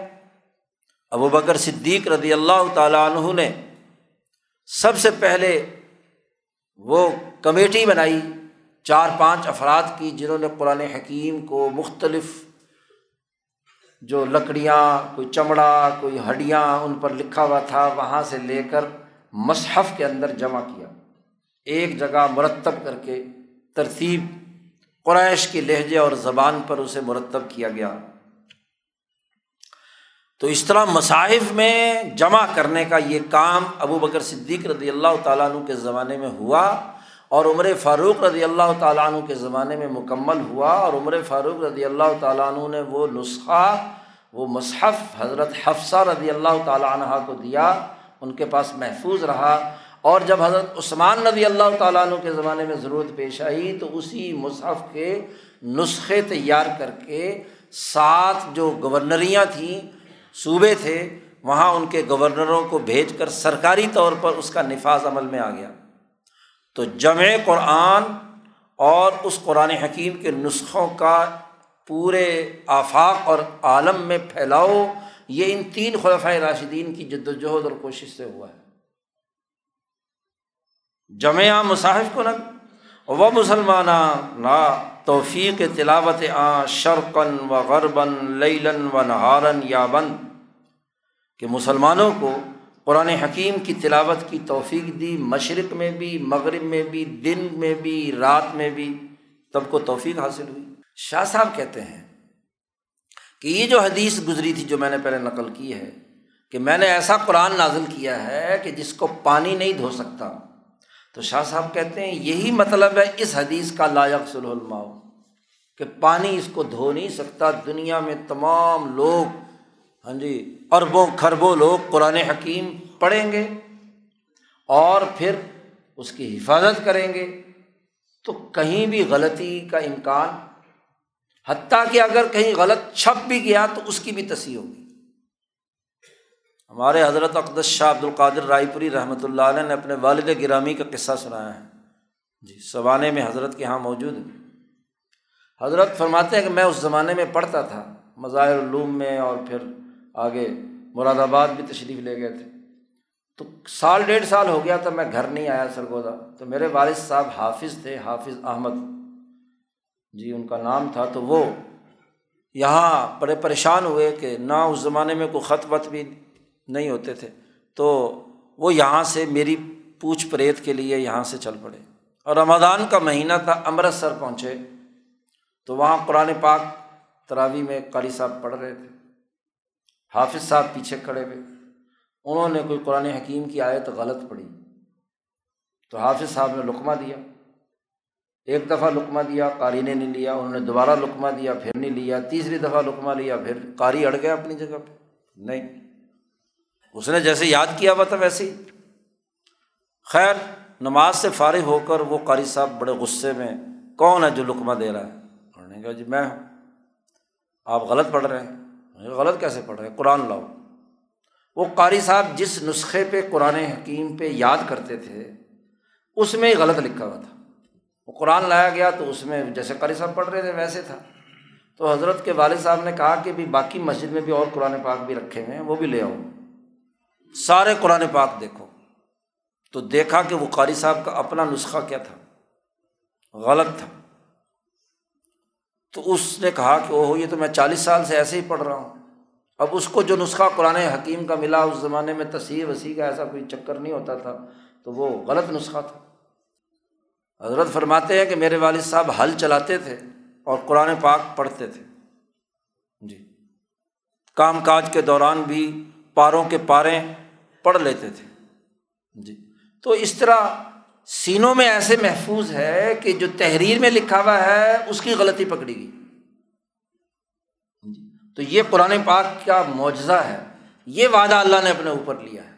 ابو بکر صدیق رضی اللہ تعالیٰ عنہ نے سب سے پہلے وہ کمیٹی بنائی، چار پانچ افراد کی جنہوں نے قرآن حکیم کو مختلف جو لکڑیاں، کوئی چمڑا، کوئی ہڈیاں ان پر لکھا ہوا تھا، وہاں سے لے کر مصحف کے اندر جمع کیا۔ ایک جگہ مرتب کر کے ترتیب قریش کے لہجے اور زبان پر اسے مرتب کیا گیا۔ تو اس طرح مصاحف میں جمع کرنے کا یہ کام ابو بکر صدیق رضی اللہ تعالیٰ عنہ کے زمانے میں ہوا اور عمر فاروق رضی اللہ تعالیٰ عنہ کے زمانے میں مکمل ہوا اور عمر فاروق رضی اللہ تعالیٰ عنہ نے وہ نسخہ، وہ مصحف حضرت حفصہ رضی اللہ تعالیٰ عنہ کو دیا، ان کے پاس محفوظ رہا۔ اور جب حضرت عثمان رضی اللہ تعالیٰ عنہ کے زمانے میں ضرورت پیش آئی تو اسی مصحف کے نسخے تیار کر کے سات جو گورنریاں تھیں، صوبے تھے، وہاں ان کے گورنروں کو بھیج کر سرکاری طور پر اس کا نفاذ عمل میں آ گیا۔ تو جمع قرآن اور اس قرآن حکیم کے نسخوں کا پورے آفاق اور عالم میں پھیلاؤ، یہ ان تین خلفۂ راشدین کی جد وجہد اور کوشش سے ہوا ہے۔ جمع مصاحف کو نہ وہ مسلمان نا توفیق تلاوت آ شرقن و غربن لیلن و نہارن یا بند۔ کہ مسلمانوں کو قرآن حکیم کی تلاوت کی توفیق دی، مشرق میں بھی، مغرب میں بھی، دن میں بھی، رات میں بھی، تب کو توفیق حاصل ہوئی۔ شاہ صاحب کہتے ہیں کہ یہ جو حدیث گزری تھی جو میں نے پہلے نقل کی ہے، کہ میں نے ایسا قرآن نازل کیا ہے کہ جس کو پانی نہیں دھو سکتا۔ تو شاہ صاحب کہتے ہیں یہی مطلب ہے اس حدیث کا لائق سلحماؤ کہ پانی اس کو دھو نہیں سکتا، دنیا میں تمام لوگ ہاں جی اربوں، کھربوں لوگ قرآن حکیم پڑھیں گے اور پھر اس کی حفاظت کریں گے۔ تو کہیں بھی غلطی کا امکان، حتیٰ کہ اگر کہیں غلط چھپ بھی گیا تو اس کی بھی تصحیح ہوگی۔ ہمارے حضرت اقدس شاہ عبد القادر رائے پوری رحمۃ اللہ علیہ نے اپنے والد گرامی کا قصہ سنایا ہے۔ جی سوانے میں حضرت کے یہاں موجود ہے حضرت فرماتے ہیں کہ میں اس زمانے میں پڑھتا تھا، مظاہر العلوم میں اور پھر آگے مراد آباد بھی تشریف لے گئے تھے۔ تو سال ڈیڑھ سال ہو گیا تھا، میں گھر نہیں آیا سرگودا۔ تو میرے والد صاحب حافظ تھے، حافظ احمد۔ جی ان کا نام تھا۔ تو وہ یہاں بڑے پریشان ہوئے کہ نہ اس زمانے میں کوئی خط وط بھی نہیں ہوتے تھے۔ تو وہ یہاں سے میری پوچھ پریت کے لیے یہاں سے چل پڑے۔ اور رمضان کا مہینہ تھا، امرتسر پہنچے۔ تو وہاں قرآن پاک تراوی میں قاری صاحب پڑھ رہے تھے۔ حافظ صاحب پیچھے کھڑے ہوئے۔ انہوں نے کوئی قرآن حکیم کی آیت غلط پڑھی۔ تو حافظ صاحب نے لقمہ دیا۔ ایک دفعہ لقمہ دیا، قاری نے نہیں لیا۔ انہوں نے دوبارہ لقمہ دیا، پھر نہیں لیا۔ تیسری دفعہ لقمہ لیا، پھر قاری اڑ گیا اپنی جگہ پہ۔ نہیں۔ اس نے جیسے یاد کیا ہوا تھا ویسے ہی۔ خیر، نماز سے فارغ ہو کر وہ قاری صاحب بڑے غصے میں، کون ہے جو لقمہ دے رہا ہے؟ انہوں نے کہا جی میں ہوں۔ آپ غلط پڑھ رہے ہیں۔ غلط کیسے پڑھ رہے ہیں؟ قرآن لاؤ۔ وہ قاری صاحب جس نسخے پہ قرآن حکیم پہ یاد کرتے تھے، اس میں ہی غلط لکھا ہوا تھا۔ وہ قرآن لایا گیا تو اس میں جیسے قاری صاحب پڑھ رہے تھے، ویسے تھا۔ تو حضرت کے والد صاحب نے کہا کہ بھی باقی مسجد میں بھی اور قرآن پاک بھی رکھے ہوئے ہیں، وہ بھی لے آؤ۔ سارے قرآن پاک دیکھو۔ تو دیکھا کہ وہ قاری صاحب کا اپنا نسخہ کیا تھا؟ غلط تھا۔ تو اس نے کہا کہ او ہو یہ تو میں چالیس سال سے ایسے ہی پڑھ رہا ہوں۔ اب اس کو جو نسخہ قرآن حکیم کا ملا، اس زمانے میں تصحیح وسیع کا ایسا کوئی چکر نہیں ہوتا تھا، تو وہ غلط نسخہ تھا۔ حضرت فرماتے ہیں کہ میرے والد صاحب حل چلاتے تھے اور قرآن پاک پڑھتے تھے۔ جی۔ کام کاج کے دوران بھی پاروں کے پاریں پڑھ لیتے تھے۔ جی۔ تو اس طرح سینوں میں ایسے محفوظ ہے کہ جو تحریر میں لکھا ہوا ہے، اس کی غلطی پکڑی گئی۔ جی۔ تو یہ قرآن پاک کا معجزہ ہے۔ یہ وعدہ اللہ نے اپنے اوپر لیا ہے۔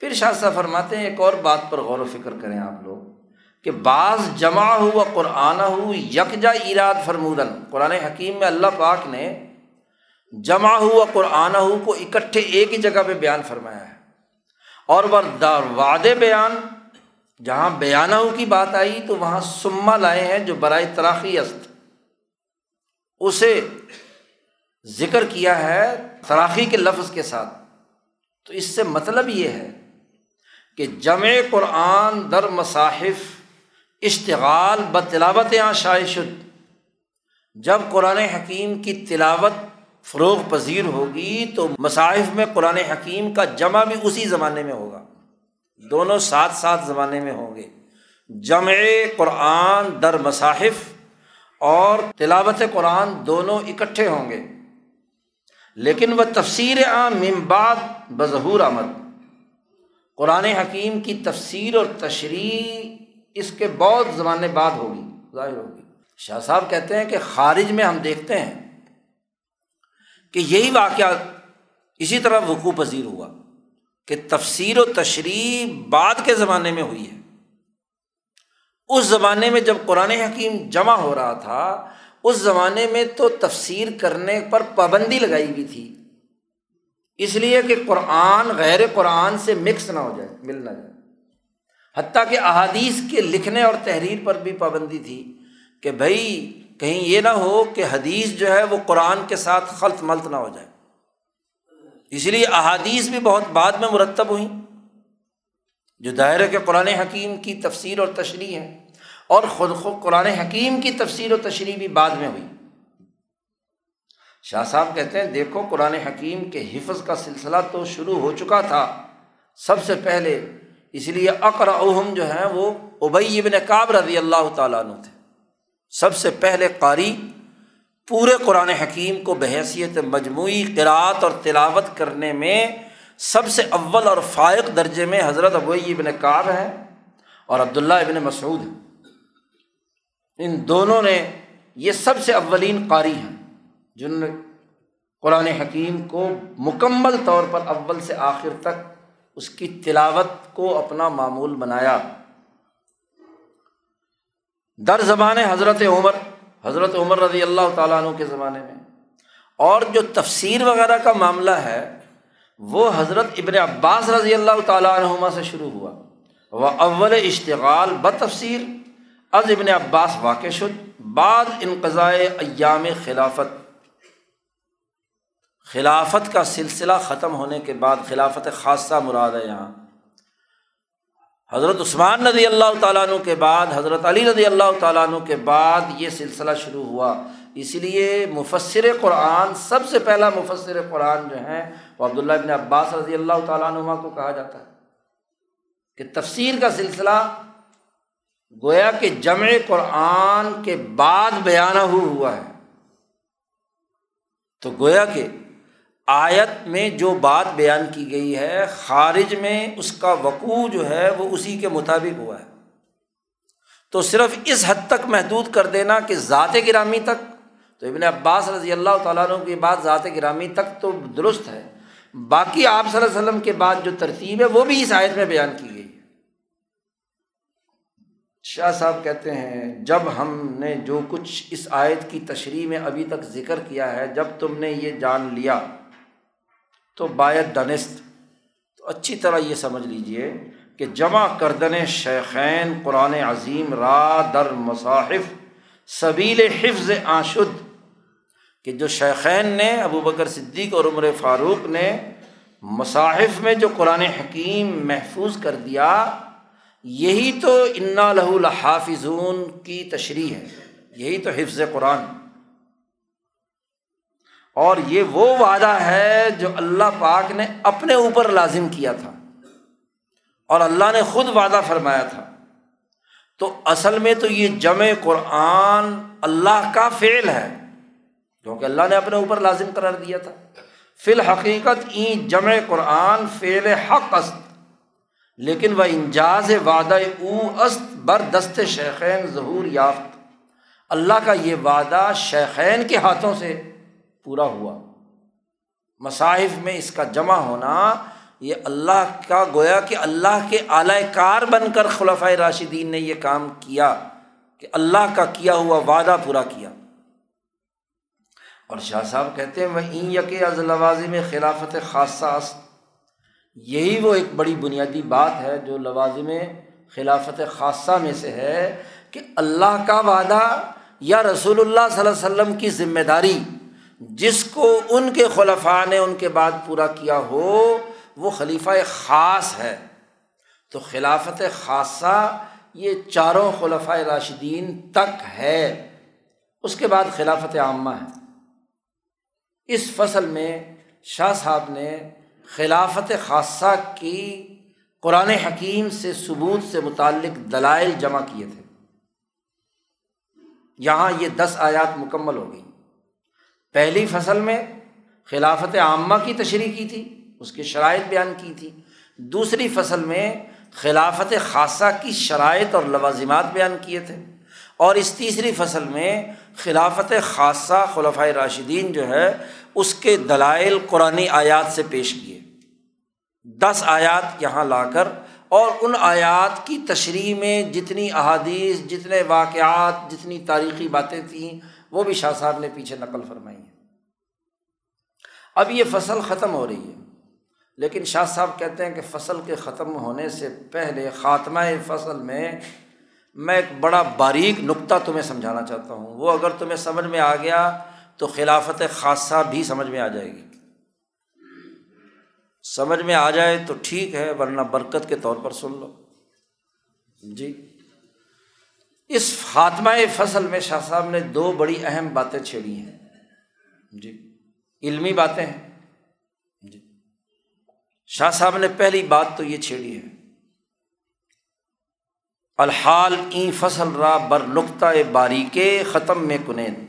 پھر شاہ صاحب فرماتے ہیں، ایک اور بات پر غور و فکر کریں آپ لوگ کہ بعض جمع ہوا قرآن ہو، یکجا ایراد فرمودن۔ قرآن حکیم میں اللہ پاک نے جمع ہوا قرآن ہو کو اکٹھے ایک ہی جگہ پہ بیان فرمایا ہے۔ اور وعد بیان، جہاں بیانہ ہو کی بات آئی، تو وہاں سما لائے ہیں جو برائے تراخی است۔ اسے ذکر کیا ہے تراخی کے لفظ کے ساتھ۔ تو اس سے مطلب یہ ہے کہ جمع قرآن در مصاحف اشتغال ب تلاوت شائع شد۔ جب قرآن حکیم کی تلاوت فروغ پذیر ہوگی تو مصاحف میں قرآن حکیم کا جمع بھی اسی زمانے میں ہوگا۔ دونوں ساتھ ساتھ زمانے میں ہوں گے۔ جمع قرآن در مصاحف اور تلاوت قرآن دونوں اکٹھے ہوں گے۔ لیکن وہ تفسیر عام ممباد بظہور آمد۔ قرآن حکیم کی تفسیر اور تشریح اس کے بہت زمانے بعد ہوگی، ظاہر ہوگی۔ شاہ صاحب کہتے ہیں کہ خارج میں ہم دیکھتے ہیں۔ کہ یہی واقعہ اسی طرح وقوع پذیر ہوا کہ تفسیر و تشریح بعد کے زمانے میں ہوئی ہے۔ اس زمانے میں جب قرآن حکیم جمع ہو رہا تھا، اس زمانے میں تو تفسیر کرنے پر پابندی لگائی ہوئی تھی۔ اس لیے کہ قرآن غیر قرآن سے مکس نہ ہو جائے، مل نہ جائے۔ حتیٰ کہ احادیث کے لکھنے اور تحریر پر بھی پابندی تھی کہ بھائی کہیں یہ نہ ہو کہ حدیث جو ہے وہ قرآن کے ساتھ خلط ملط نہ ہو جائے۔ اس لیے احادیث بھی بہت بعد میں مرتب ہوئیں۔ جو دائرہ کے قرآن حکیم کی تفسیر اور تشریح ہے، اور خود خود قرآن حکیم کی تفسیر و تشریح بھی بعد میں ہوئی۔ شاہ صاحب کہتے ہیں، دیکھو قرآن حکیم کے حفظ کا سلسلہ تو شروع ہو چکا تھا۔ سب سے پہلے اس لیے اقرا اہم جو ہیں، وہ ابئی ابن کاب رضی اللہ تعالیٰ عنہ تھے۔ سب سے پہلے قاری پورے قرآن حکیم کو بحیثیت مجموعی قرأت اور تلاوت کرنے میں سب سے اول اور فائق درجے میں حضرت ابوئی ابن کعب ہے اور عبداللہ ابن مسعود ہے۔ ان دونوں نے یہ سب سے اولین قاری ہیں جن نے قرآن حکیم کو مکمل طور پر اول سے آخر تک اس کی تلاوت کو اپنا معمول بنایا۔ در زبان حضرت عمر حضرت عمر رضی اللہ تعالیٰ عنہ کے زمانے میں۔ اور جو تفسیر وغیرہ کا معاملہ ہے، وہ حضرت ابن عباس رضی اللہ تعالیٰ عنہما سے شروع ہوا۔ وہ اول اشتغال ب تفسیر از ابن عباس واقع شد، بعد انقضائے ایام خلافت۔ خلافت کا سلسلہ ختم ہونے کے بعد خلافت خاصہ مراد ہے یہاں۔ حضرت عثمان رضی اللہ تعالیٰ عنہ کے بعد، حضرت علی رضی اللہ تعالیٰ عنہ کے بعد یہ سلسلہ شروع ہوا۔ اس لیے مفصر قرآن، سب سے پہلا مفصر قرآن جو ہے، وہ عبداللہ ابن عباس رضی اللہ تعالیٰ عنہ کو کہا جاتا ہے کہ تفسیر کا سلسلہ گویا کہ جمع قرآن کے بعد بیانہ ہوا ہے۔ تو گویا کہ آیت میں جو بات بیان کی گئی ہے، خارج میں اس کا وقوع جو ہے وہ اسی کے مطابق ہوا ہے۔ تو صرف اس حد تک محدود کر دینا کہ ذات گرامی تک، تو ابن عباس رضی اللہ تعالیٰ عنہ کی بات ذات گرامی تک تو درست ہے۔ باقی آپ صلی اللہ علیہ وسلم کے بعد جو ترتیب ہے وہ بھی اس آیت میں بیان کی گئی شاہ صاحب کہتے ہیں، جب ہم نے جو کچھ اس آیت کی تشریح میں ابھی تک ذکر کیا ہے، جب تم نے یہ جان لیا تو باعث دنست تو اچھی طرح یہ سمجھ لیجیے کہ جمع کردن شیخین قرآن عظیم را در مصاحف سبیل حفظ آشد، کہ جو شیخین نے، ابو بکر صدیق اور عمر فاروق نے مصاحف میں جو قرآن حکیم محفوظ کر دیا، یہی تو انا لہ الحافظون کی تشریح ہے، یہی تو حفظ قرآن۔ اور یہ وہ وعدہ ہے جو اللہ پاک نے اپنے اوپر لازم کیا تھا اور اللہ نے خود وعدہ فرمایا تھا۔ تو اصل میں تو یہ جمع قرآن اللہ کا فعل ہے، کیونکہ اللہ نے اپنے اوپر لازم قرار دیا تھا۔ فی الحقیقت این جمع قرآن فعل حق است، لیکن وہ انجاز وعدہ او است بر دست شیخین ظہور یافت۔ اللہ کا یہ وعدہ شیخین کے ہاتھوں سے پورا ہوا۔ مصاحف میں اس کا جمع ہونا یہ اللہ کا گویا کہ اللہ کے اعلی کار بن کر خلفۂ راشدین نے یہ کام کیا کہ اللہ کا کیا ہوا وعدہ پورا کیا۔ اور شاہ صاحب کہتے ہیں وہ این یک از لوازم خلافت خاصہ است یہی وہ ایک بڑی بنیادی بات ہے جو لوازم خلافت خاصہ میں سے ہے کہ اللہ کا وعدہ یا رسول اللہ صلی اللہ علیہ وسلم کی ذمہ داری جس کو ان کے خلفاء نے ان کے بعد پورا کیا ہو، وہ خلیفہ خاص ہے۔ تو خلافت خاصہ یہ چاروں خلفۂ راشدین تک ہے۔ اس کے بعد خلافت عامہ ہے۔ اس فصل میں شاہ صاحب نے خلافت خاصہ کی قرآن حکیم سے ثبوت سے متعلق دلائل جمع کیے تھے۔ یہاں یہ دس آیات مکمل ہو گئی۔ پہلی فصل میں خلافت عامہ کی تشریح کی تھی، اس کی شرائط بیان کی تھی۔ دوسری فصل میں خلافت خاصہ کی شرائط اور لوازمات بیان کیے تھے۔ اور اس تیسری فصل میں خلافت خاصہ خلفۂ راشدین جو ہے، اس کے دلائل قرآن آیات سے پیش کیے۔ دس آیات یہاں لا کر، اور ان آیات کی تشریح میں جتنی احادیث، جتنے واقعات، جتنی تاریخی باتیں تھیں، وہ بھی شاہ صاحب نے پیچھے نقل فرمائی۔ ہیں اب یہ فصل ختم ہو رہی ہے۔ لیکن شاہ صاحب کہتے ہیں کہ فصل کے ختم ہونے سے پہلے خاتمہ فصل میں میں ایک بڑا باریک نقطہ تمہیں سمجھانا چاہتا ہوں۔ وہ اگر تمہیں سمجھ میں آ گیا تو خلافت خاصہ بھی سمجھ میں آ جائے گی۔ سمجھ میں آ جائے تو ٹھیک ہے، ورنہ برکت کے طور پر سن لو۔ جی۔ اس خاتمہ فصل میں شاہ صاحب نے دو بڑی اہم باتیں چھیڑی ہیں۔ جی۔ علمی باتیں ہیں۔ جی۔ شاہ صاحب نے پہلی بات تو یہ چھیڑی ہے۔ الحال این فصل را بر نقطۂ باریک ختم میں کنین۔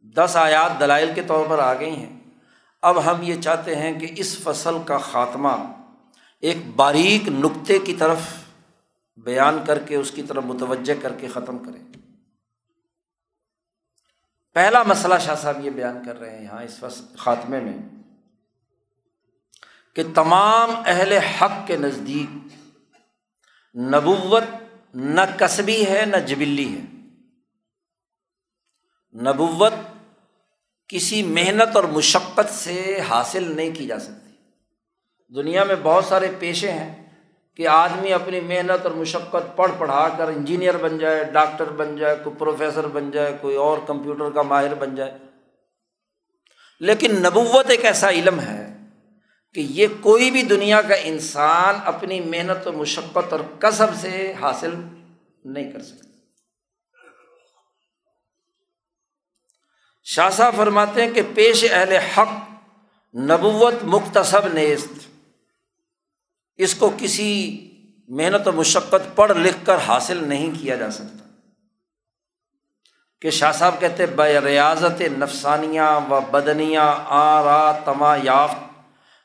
دس آیات دلائل کے طور پر آ گئی ہیں۔ اب ہم یہ چاہتے ہیں کہ اس فصل کا خاتمہ ایک باریک نقطے کی طرف بیان کر کے اس کی طرف متوجہ کر کے ختم کریں۔ پہلا مسئلہ شاہ صاحب یہ بیان کر رہے ہیں یہاں اس فصل خاتمے میں کہ تمام اہل حق کے نزدیک نبوت نہ کسبی ہے، نہ جبلی ہے۔ نبوت کسی محنت اور مشقت سے حاصل نہیں کی جا سکتی۔ دنیا میں بہت سارے پیشے ہیں۔ کہ آدمی اپنی محنت اور مشقت پڑھ پڑھا کر انجینئر بن جائے، ڈاکٹر بن جائے، کوئی پروفیسر بن جائے، کوئی اور کمپیوٹر کا ماہر بن جائے۔ لیکن نبوت ایک ایسا علم ہے کہ یہ کوئی بھی دنیا کا انسان اپنی محنت و مشقت اور کسب سے حاصل نہیں کر سکتا۔ شاہ صاحب فرماتے ہیں کہ پیش اہل حق نبوت مختصب نیست۔ اس کو کسی محنت و مشقت پڑھ لکھ کر حاصل نہیں کیا جا سکتا۔ کہ شاہ صاحب کہتے بے ریاضت نفسانیاں و بدنیاں آرا تما یافت۔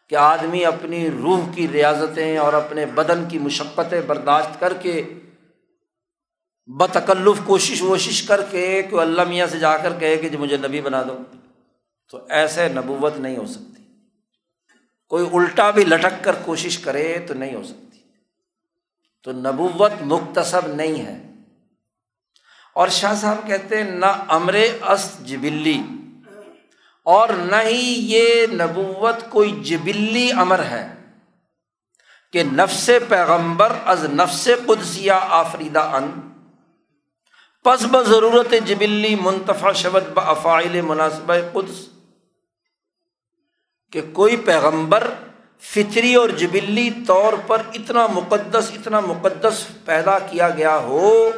کہ آدمی اپنی روح کی ریاضتیں اور اپنے بدن کی مشقتیں برداشت کر کے، بتکلف کوشش ووشش کر کے کہ اللہ میاں سے جا کر کہے کہ جو مجھے نبی بنا دو۔ تو ایسے نبوت نہیں ہو سکتی۔ کوئی الٹا بھی لٹک کر کوشش کرے تو نہیں ہو سکتی۔ تو نبوت مختصب نہیں ہے۔ اور شاہ صاحب کہتے ہیں، نہ امر اس جبلی۔ اور نہ ہی یہ نبوت کوئی جبلی امر ہے کہ نفس پیغمبر از نفس قدسیہ آفریدہ ان۔ پس ب ضرورت جبلی منتفع شبد افائل مناسب قدس۔ کہ کوئی پیغمبر فطری اور جبلی طور پر اتنا مقدس اتنا مقدس پیدا کیا گیا ہو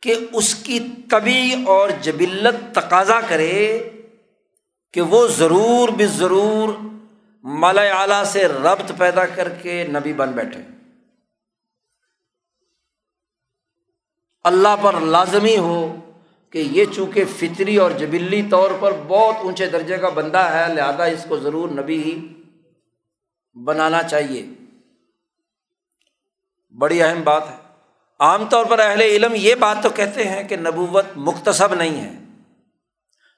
کہ اس کی طبی اور جبلت تقاضا کرے کہ وہ ضرور بھی ضرور مالا اعلیٰ سے ربط پیدا کر کے نبی بن بیٹھے۔ اللہ پر لازمی ہو کہ یہ چونکہ فطری اور جبلی طور پر بہت اونچے درجے کا بندہ ہے، لہٰذا اس کو ضرور نبی ہی بنانا چاہیے۔ بڑی اہم بات ہے۔ عام طور پر اہل علم یہ بات تو کہتے ہیں کہ نبوت مختصب نہیں ہے،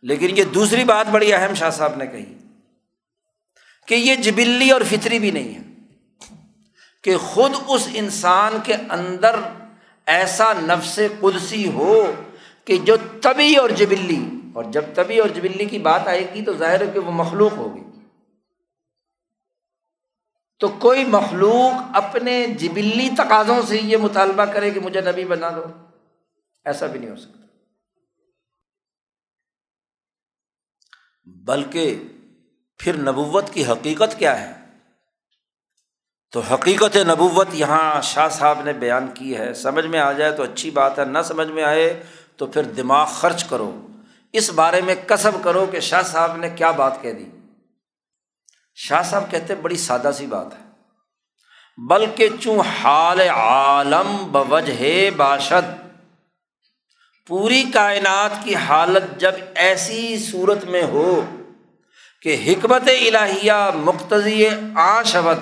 لیکن یہ دوسری بات بڑی اہم شاہ صاحب نے کہی کہ یہ جبلی اور فطری بھی نہیں ہے کہ خود اس انسان کے اندر ایسا نفس قدسی ہو کہ جو طبی اور جبلی، اور جب طبی اور جبلی کی بات آئے گی تو ظاہر ہے کہ وہ مخلوق ہوگی۔ تو کوئی مخلوق اپنے جبلی تقاضوں سے یہ مطالبہ کرے کہ مجھے نبی بنا دو، ایسا بھی نہیں ہو سکتا۔ بلکہ پھر نبوت کی حقیقت کیا ہے؟ تو حقیقت نبوت یہاں شاہ صاحب نے بیان کی ہے۔ سمجھ میں آ جائے تو اچھی بات ہے، نہ سمجھ میں آئے تو پھر دماغ خرچ کرو۔ اس بارے میں کسب کرو کہ شاہ صاحب نے کیا بات کہہ دی۔ شاہ صاحب کہتے بڑی سادہ سی بات ہے۔ بلکہ چوں حال عالم بوجہ باشد۔ پوری کائنات کی حالت جب ایسی صورت میں ہو کہ حکمت الہیہ مقتضی آشوت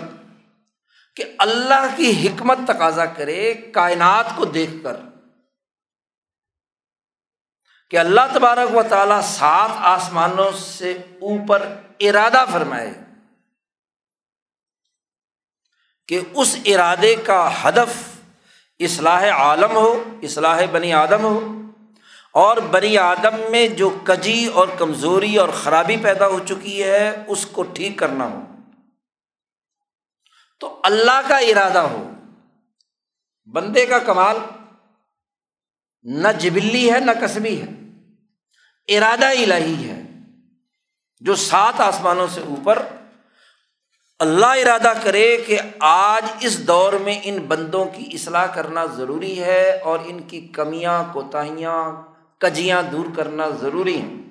کہ اللہ کی حکمت تقاضا کرے، کائنات کو دیکھ کر۔ کہ اللہ تبارک و تعالیٰ سات آسمانوں سے اوپر ارادہ فرمائے کہ اس ارادے کا ہدف اصلاح عالم ہو، اصلاح بنی آدم ہو، اور بنی آدم میں جو کجی اور کمزوری اور خرابی پیدا ہو چکی ہے، اس کو ٹھیک کرنا ہو۔ تو اللہ کا ارادہ ہو، بندے کا کمال، نہ جبلی ہے، نہ کسبی ہے۔ ارادہ الہی ہے جو سات آسمانوں سے اوپر اللہ ارادہ کرے کہ آج اس دور میں ان بندوں کی اصلاح کرنا ضروری ہے اور ان کی کمیاں، کوتاہیاں، کجیاں دور کرنا ضروری ہیں۔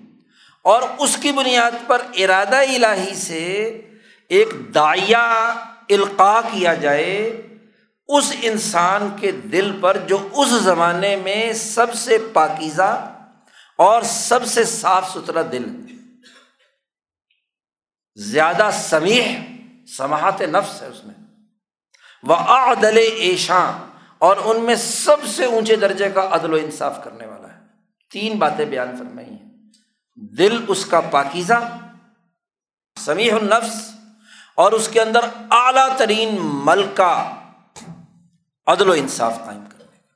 اور اس کی بنیاد پر ارادہ الہی سے ایک دائیا القاع کیا جائے اس انسان کے دل پر جو اس زمانے میں سب سے پاکیزہ اور سب سے صاف ستھرا دل زیادہ سمیح، سماحت نفس ہے اس میں۔ وہ عدل ایشاں اور ان میں سب سے اونچے درجے کا عدل و انصاف کرنے والا ہے۔ تین باتیں بیان فرمائی ہیں۔ دل اس کا پاکیزہ، سمیح النفس، اور اس کے اندر اعلیٰ ترین ملکہ، عدل و انصاف قائم کرنے کا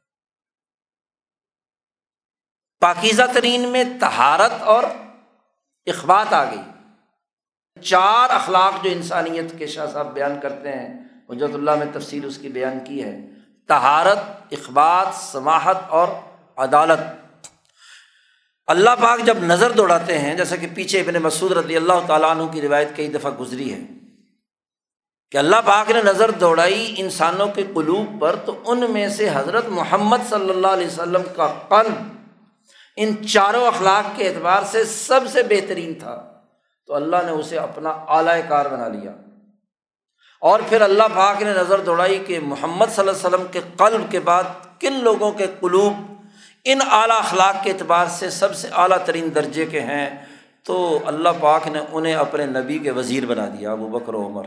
پاکیزہ ترین میں تہارت اور اخبات آ گئی۔ چار اخلاق جو انسانیت کے شاہ صاحب بیان کرتے ہیں حجرت اللہ میں تفصیل اس کی بیان کی ہے۔ تہارت اخبات سماہت اور عدالت۔ اللہ پاک جب نظر دوڑاتے ہیں، جیسا کہ پیچھے ابن مسعود رضی اللہ تعالیٰ عنہ کی روایت کئی دفعہ گزری ہے کہ اللہ پاک نے نظر دوڑائی انسانوں کے قلوب پر تو ان میں سے حضرت محمد صلی اللہ علیہ وسلم کا قلب ان چاروں اخلاق کے اعتبار سے سب سے بہترین تھا۔ تو اللہ نے اسے اپنا اعلی کار بنا لیا۔ اور پھر اللہ پاک نے نظر دوڑائی کہ محمد صلی اللہ علیہ وسلم کے قلب کے بعد کن لوگوں کے قلوب ان اعلیٰ اخلاق کے اعتبار سے سب سے اعلیٰ ترین درجے کے ہیں۔ تو اللہ پاک نے انہیں اپنے نبی کے وزیر بنا دیا، ابو بکر و عمر۔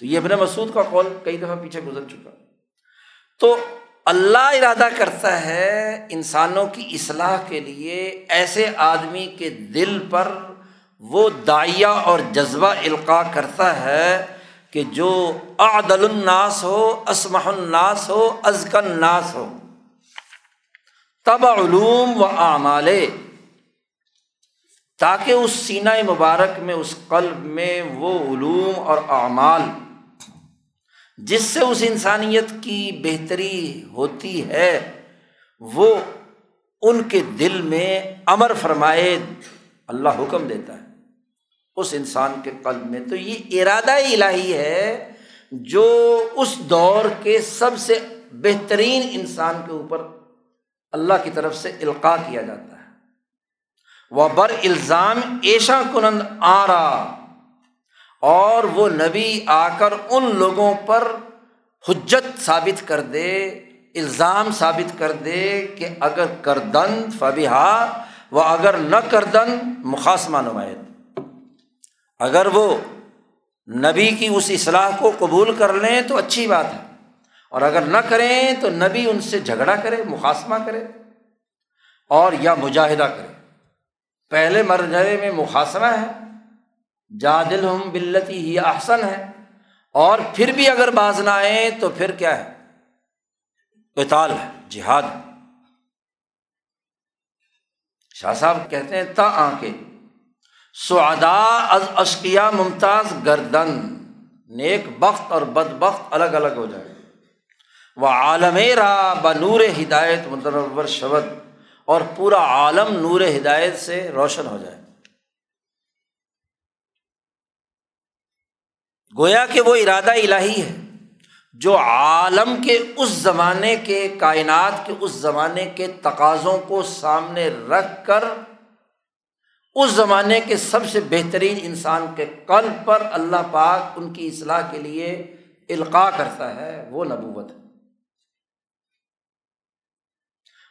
تو یہ ابن مسعود کا قول کئی دفعہ پیچھے گزر چکا۔ تو اللہ ارادہ کرتا ہے انسانوں کی اصلاح کے لیے ایسے آدمی کے دل پر وہ دائیا اور جذبہ القاع کرتا ہے کہ جو عدل الناس ہو، اسمح الناس ہو ازکن ناس ہو۔ تب علوم و اعمال۔ تاکہ اس سینہ مبارک میں، اس قلب میں وہ علوم اور اعمال جس سے اس انسانیت کی بہتری ہوتی ہے، وہ ان کے دل میں امر فرمائے، اللہ حکم دیتا ہے۔ اس انسان کے قلب میں تو یہ ارادہ الہی ہے جو اس دور کے سب سے بہترین انسان کے اوپر اللہ کی طرف سے القاع کیا جاتا ہے۔ وہ بر الزام ایشا کنند آ رہا اور وہ نبی آ کر ان لوگوں پر حجت ثابت کر دے، الزام ثابت کر دے کہ اگر کردن فبیحا وہ اگر نہ کردن مقاصمہ نمائد اگر وہ نبی کی اس اصلاح کو قبول کر لیں تو اچھی بات ہے۔ اور اگر نہ کریں تو نبی ان سے جھگڑا کرے مقاصمہ کرے اور یا مجاہدہ کرے۔ پہلے مرحلے میں مقاصمہ ہے۔ جادل ہم بلتی ہی احسن ہے۔ اور پھر بھی اگر باز نہ آئے تو پھر کیا ہے؟ اطال ہے، جہاد۔ شاہ صاحب کہتے ہیں، تا آنکھیں۔ سعدا از اشکیا ممتاز گردن۔ نیک بخت اور بد بخت الگ الگ ہو جائے۔ وہ عالم را بنور ہدایت مترور شبد۔ اور پورا عالم نور ہدایت سے روشن ہو جائے۔ گویا کہ وہ ارادہ الہی ہے، جو عالم کے اس زمانے کے، کائنات کے اس زمانے کے تقاضوں کو سامنے رکھ کر، اس زمانے کے سب سے بہترین انسان کے قلب پر اللہ پاک ان کی اصلاح کے لیے القاع کرتا ہے، وہ نبوت ہے۔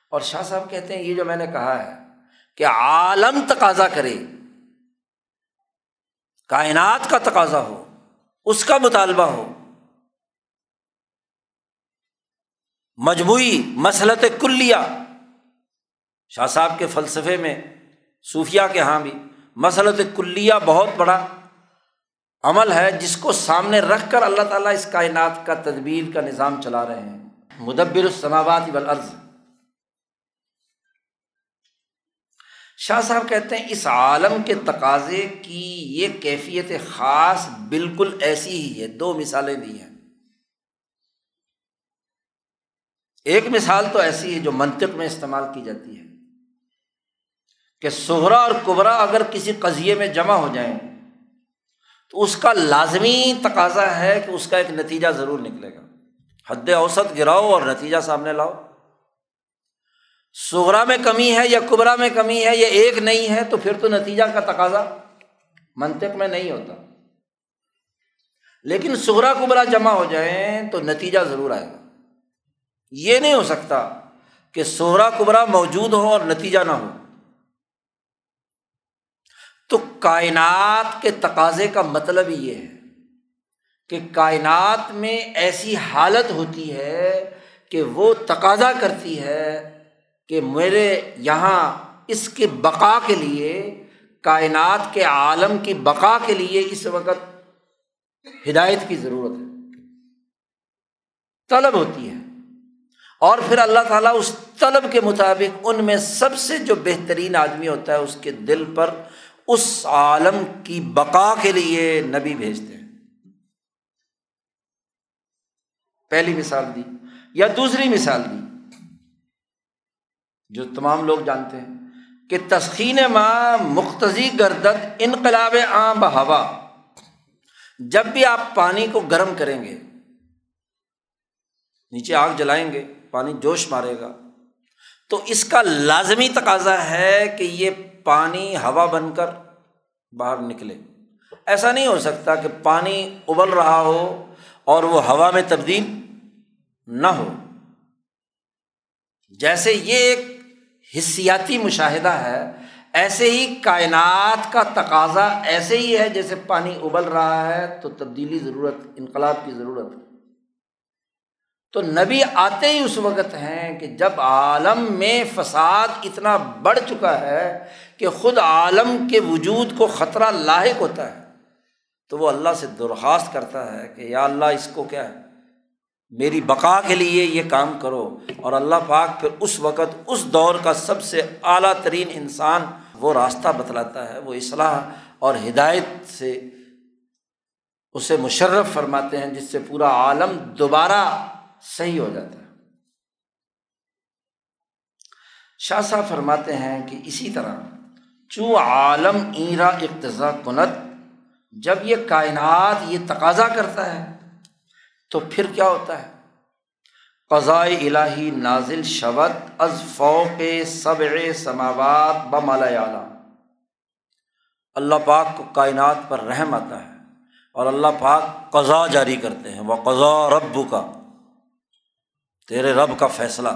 اور شاہ صاحب کہتے ہیں، یہ جو میں نے کہا ہے کہ عالم تقاضا کرے، کائنات کا تقاضا ہو اس کا مطالبہ ہو۔ مجموعی مسلط کلیا شاہ صاحب کے فلسفے میں صوفیہ کے یہاں بھی مسلط کلیا بہت بڑا عمل ہے، جس کو سامنے رکھ کر اللہ تعالیٰ اس کائنات کا تدبیر کا نظام چلا رہے ہیں۔ مدبر السماوات والارض۔ شاہ صاحب کہتے ہیں، اس عالم کے تقاضے کی یہ کیفیت خاص بالکل ایسی ہی ہے، دو مثالیں دی ہیں۔ ایک مثال تو ایسی ہے جو منطق میں استعمال کی جاتی ہے کہ سہرا اور کبرا اگر کسی قضیے میں جمع ہو جائیں تو اس کا لازمی تقاضا ہے کہ اس کا ایک نتیجہ ضرور نکلے گا۔ حد اوسط گراؤ اور نتیجہ سامنے لاؤ۔ سغرا میں کمی ہے یا کبرا میں کمی ہے یا ایک نہیں ہے، تو پھر تو نتیجہ کا تقاضا منطق میں نہیں ہوتا۔ لیکن سغرا کبرا جمع ہو جائیں تو نتیجہ ضرور آئے گا۔ یہ نہیں ہو سکتا کہ سہرا کبرا موجود ہو اور نتیجہ نہ ہو۔ تو کائنات کے تقاضے کا مطلب یہ ہے کہ کائنات میں ایسی حالت ہوتی ہے کہ وہ تقاضا کرتی ہے کہ میرے یہاں اس کے بقا کے لیے، کائنات کے عالم کی بقا کے لیے اس وقت ہدایت کی ضرورت ہے۔ طلب ہوتی ہے۔ اور پھر اللہ تعالیٰ اس طلب کے مطابق ان میں سب سے جو بہترین آدمی ہوتا ہے، اس کے دل پر اس عالم کی بقا کے لیے نبی بھیجتے ہیں۔ پہلی مثال دی یا دوسری مثال دی۔ جو تمام لوگ جانتے ہیں، کہ تسخین ماں مختصی گردد انقلاب عام ہوا جب بھی آپ پانی کو گرم کریں گے، نیچے آگ جلائیں گے، پانی جوش مارے گا، تو اس کا لازمی تقاضا ہے کہ یہ پانی ہوا بن کر باہر نکلے۔ ایسا نہیں ہو سکتا کہ پانی ابل رہا ہو اور وہ ہوا میں تبدیل نہ ہو۔ جیسے یہ ایک حصیاتی مشاہدہ ہے، ایسے ہی کائنات کا تقاضا ایسے ہی ہے جیسے پانی ابل رہا ہے تو تبدیلی ضرورت، انقلاب کی ضرورت ہے۔ تو نبی آتے ہی اس وقت ہیں کہ جب عالم میں فساد اتنا بڑھ چکا ہے کہ خود عالم کے وجود کو خطرہ لاحق ہوتا ہے، تو وہ اللہ سے درخواست کرتا ہے کہ یا اللہ اس کو کیا ہے؟ میری بقا کے لیے یہ کام کرو۔ اور اللہ پاک پھر اس وقت، اس دور کا سب سے اعلیٰ ترین انسان وہ راستہ بتلاتا ہے، وہ اصلاح اور ہدایت سے اسے مشرف فرماتے ہیں، جس سے پورا عالم دوبارہ صحیح ہو جاتا ہے۔ شاہ صاحب فرماتے ہیں کہ اسی طرح چوں عالم ایرا اقتضا کنت، جب یہ کائنات یہ تقاضا کرتا ہے تو پھر کیا ہوتا ہے؟ قضائے الہی نازل شبت از فوق سب سماوات بمال اعلیٰ اللہ پاک کو کائنات پر رحم آتا ہے اور اللہ پاک قضا جاری کرتے ہیں۔ وہ قضا رب کا تیرے رب کا فیصلہ۔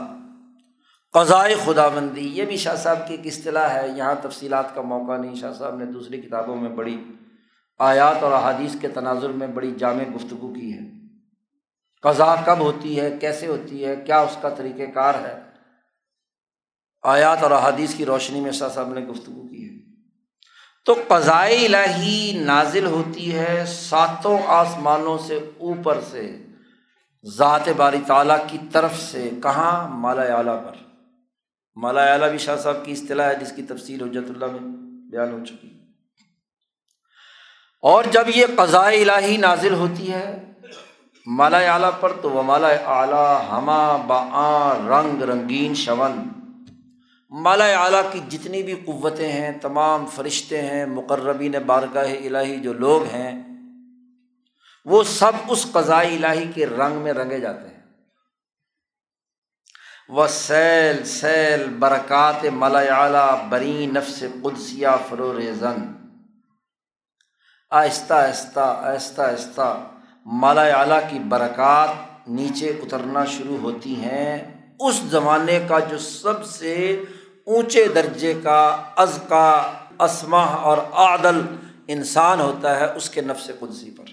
قضائے خدا بندی یہ بھی شاہ صاحب کی ایک اصطلاح ہے۔ یہاں تفصیلات کا موقع نہیں، شاہ صاحب نے دوسری کتابوں میں بڑی آیات اور احادیث کے تناظر میں بڑی جامع گفتگو کی ہے۔ قضا کب ہوتی ہے، کیسے ہوتی ہے، کیا اس کا طریقۂ کار ہے؟ آیات اور احادیث کی روشنی میں شاہ صاحب نے گفتگو کی ہے۔ تو قضائے الہی نازل ہوتی ہے ساتوں آسمانوں سے اوپر سے، ذات باری تعالیٰ کی طرف سے، کہاں؟ مالا اعلیٰ پر۔ مالا اعلیٰ بھی شاہ صاحب کی اصطلاح ہے، جس کی تفصیل حجت اللہ میں بیان ہو چکی۔ اور جب یہ قضائے الہی نازل ہوتی ہے مالا اعلیٰ پر تو وہ مالا اعلیٰ ہما با رنگ رنگین شون۔ مالا اعلیٰ کی جتنی بھی قوتیں ہیں، تمام فرشتے ہیں، مقربین بارگاہ الہی جو لوگ ہیں، وہ سب اس قضائی الہی کے رنگ میں رنگے جاتے ہیں۔ وہ سیل سیل برکات ملا اعلیٰ بری نفس قدسیہ فرور آہستہ آہستہ آہستہ آہستہ۔ مالا اعلیٰ کی برکات نیچے اترنا شروع ہوتی ہیں۔ اس زمانے کا جو سب سے اونچے درجے کا از کا اسما اور عادل انسان ہوتا ہے، اس کے نفس قدسی پر۔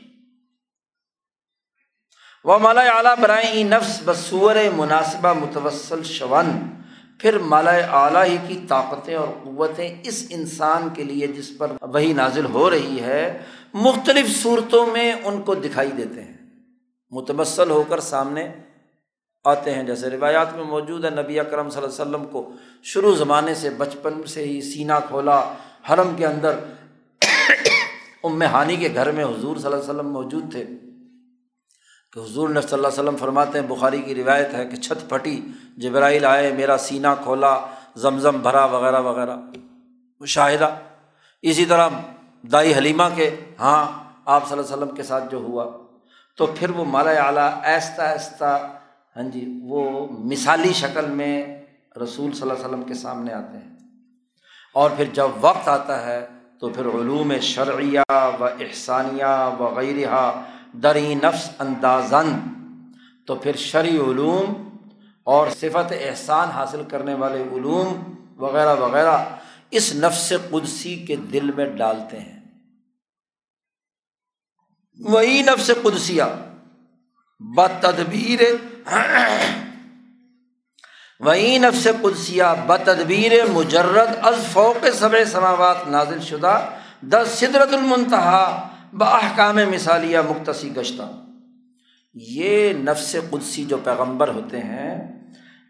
وہ مالا اعلیٰ برائے نفس بصور مناسبہ متوسل شون۔ پھر مالا اعلیٰ ہی کی طاقتیں اور قوتیں اس انسان کے لیے جس پر وہی نازل ہو رہی ہے، مختلف صورتوں میں ان کو دکھائی دیتے ہیں۔ متمثل ہو کر سامنے آتے ہیں۔ جیسے روایات میں موجود ہے، نبی اکرم صلی اللہ علیہ وسلم کو شروع زمانے سے، بچپن سے ہی سینہ کھولا، حرم کے اندر [coughs] ام ہانی کے گھر میں حضور صلی اللہ علیہ وسلم موجود تھے۔ کہ حضور نے صلی اللہ علیہ وسلم فرماتے ہیں، بخاری کی روایت ہے کہ چھت پھٹی، جبرائیل آئے، میرا سینہ کھولا، زمزم بھرا وغیرہ وغیرہ۔ مشاہدہ۔ اسی طرح دائی حلیمہ کے ہاں آپ صلی اللہ علیہ وسلم کے ساتھ جو ہوا۔ تو پھر وہ مالا اعلیٰ آہستہ آہستہ ہاں جی وہ مثالی شکل میں رسول صلی اللہ علیہ وسلم کے سامنے آتے ہیں۔ اور پھر جب وقت آتا ہے، تو پھر علوم شرعیہ و احسانیہ وغیرہ دری نفس اندازن تو پھر شرعی علوم اور صفت احسان حاصل کرنے والے علوم وغیرہ وغیرہ اس نفس قدسی کے دل میں ڈالتے ہیں۔ وہی نفس قدسیہ، بتدبیر، وہی نفس قدسیہ، بتدبیر مجرد از فوق سب سماوات نازل شدہ، دس سدرت المنتہا۔ بحکام مثالیہ مختصی گشتہ۔ یہ نفس قدسی جو پیغمبر ہوتے ہیں،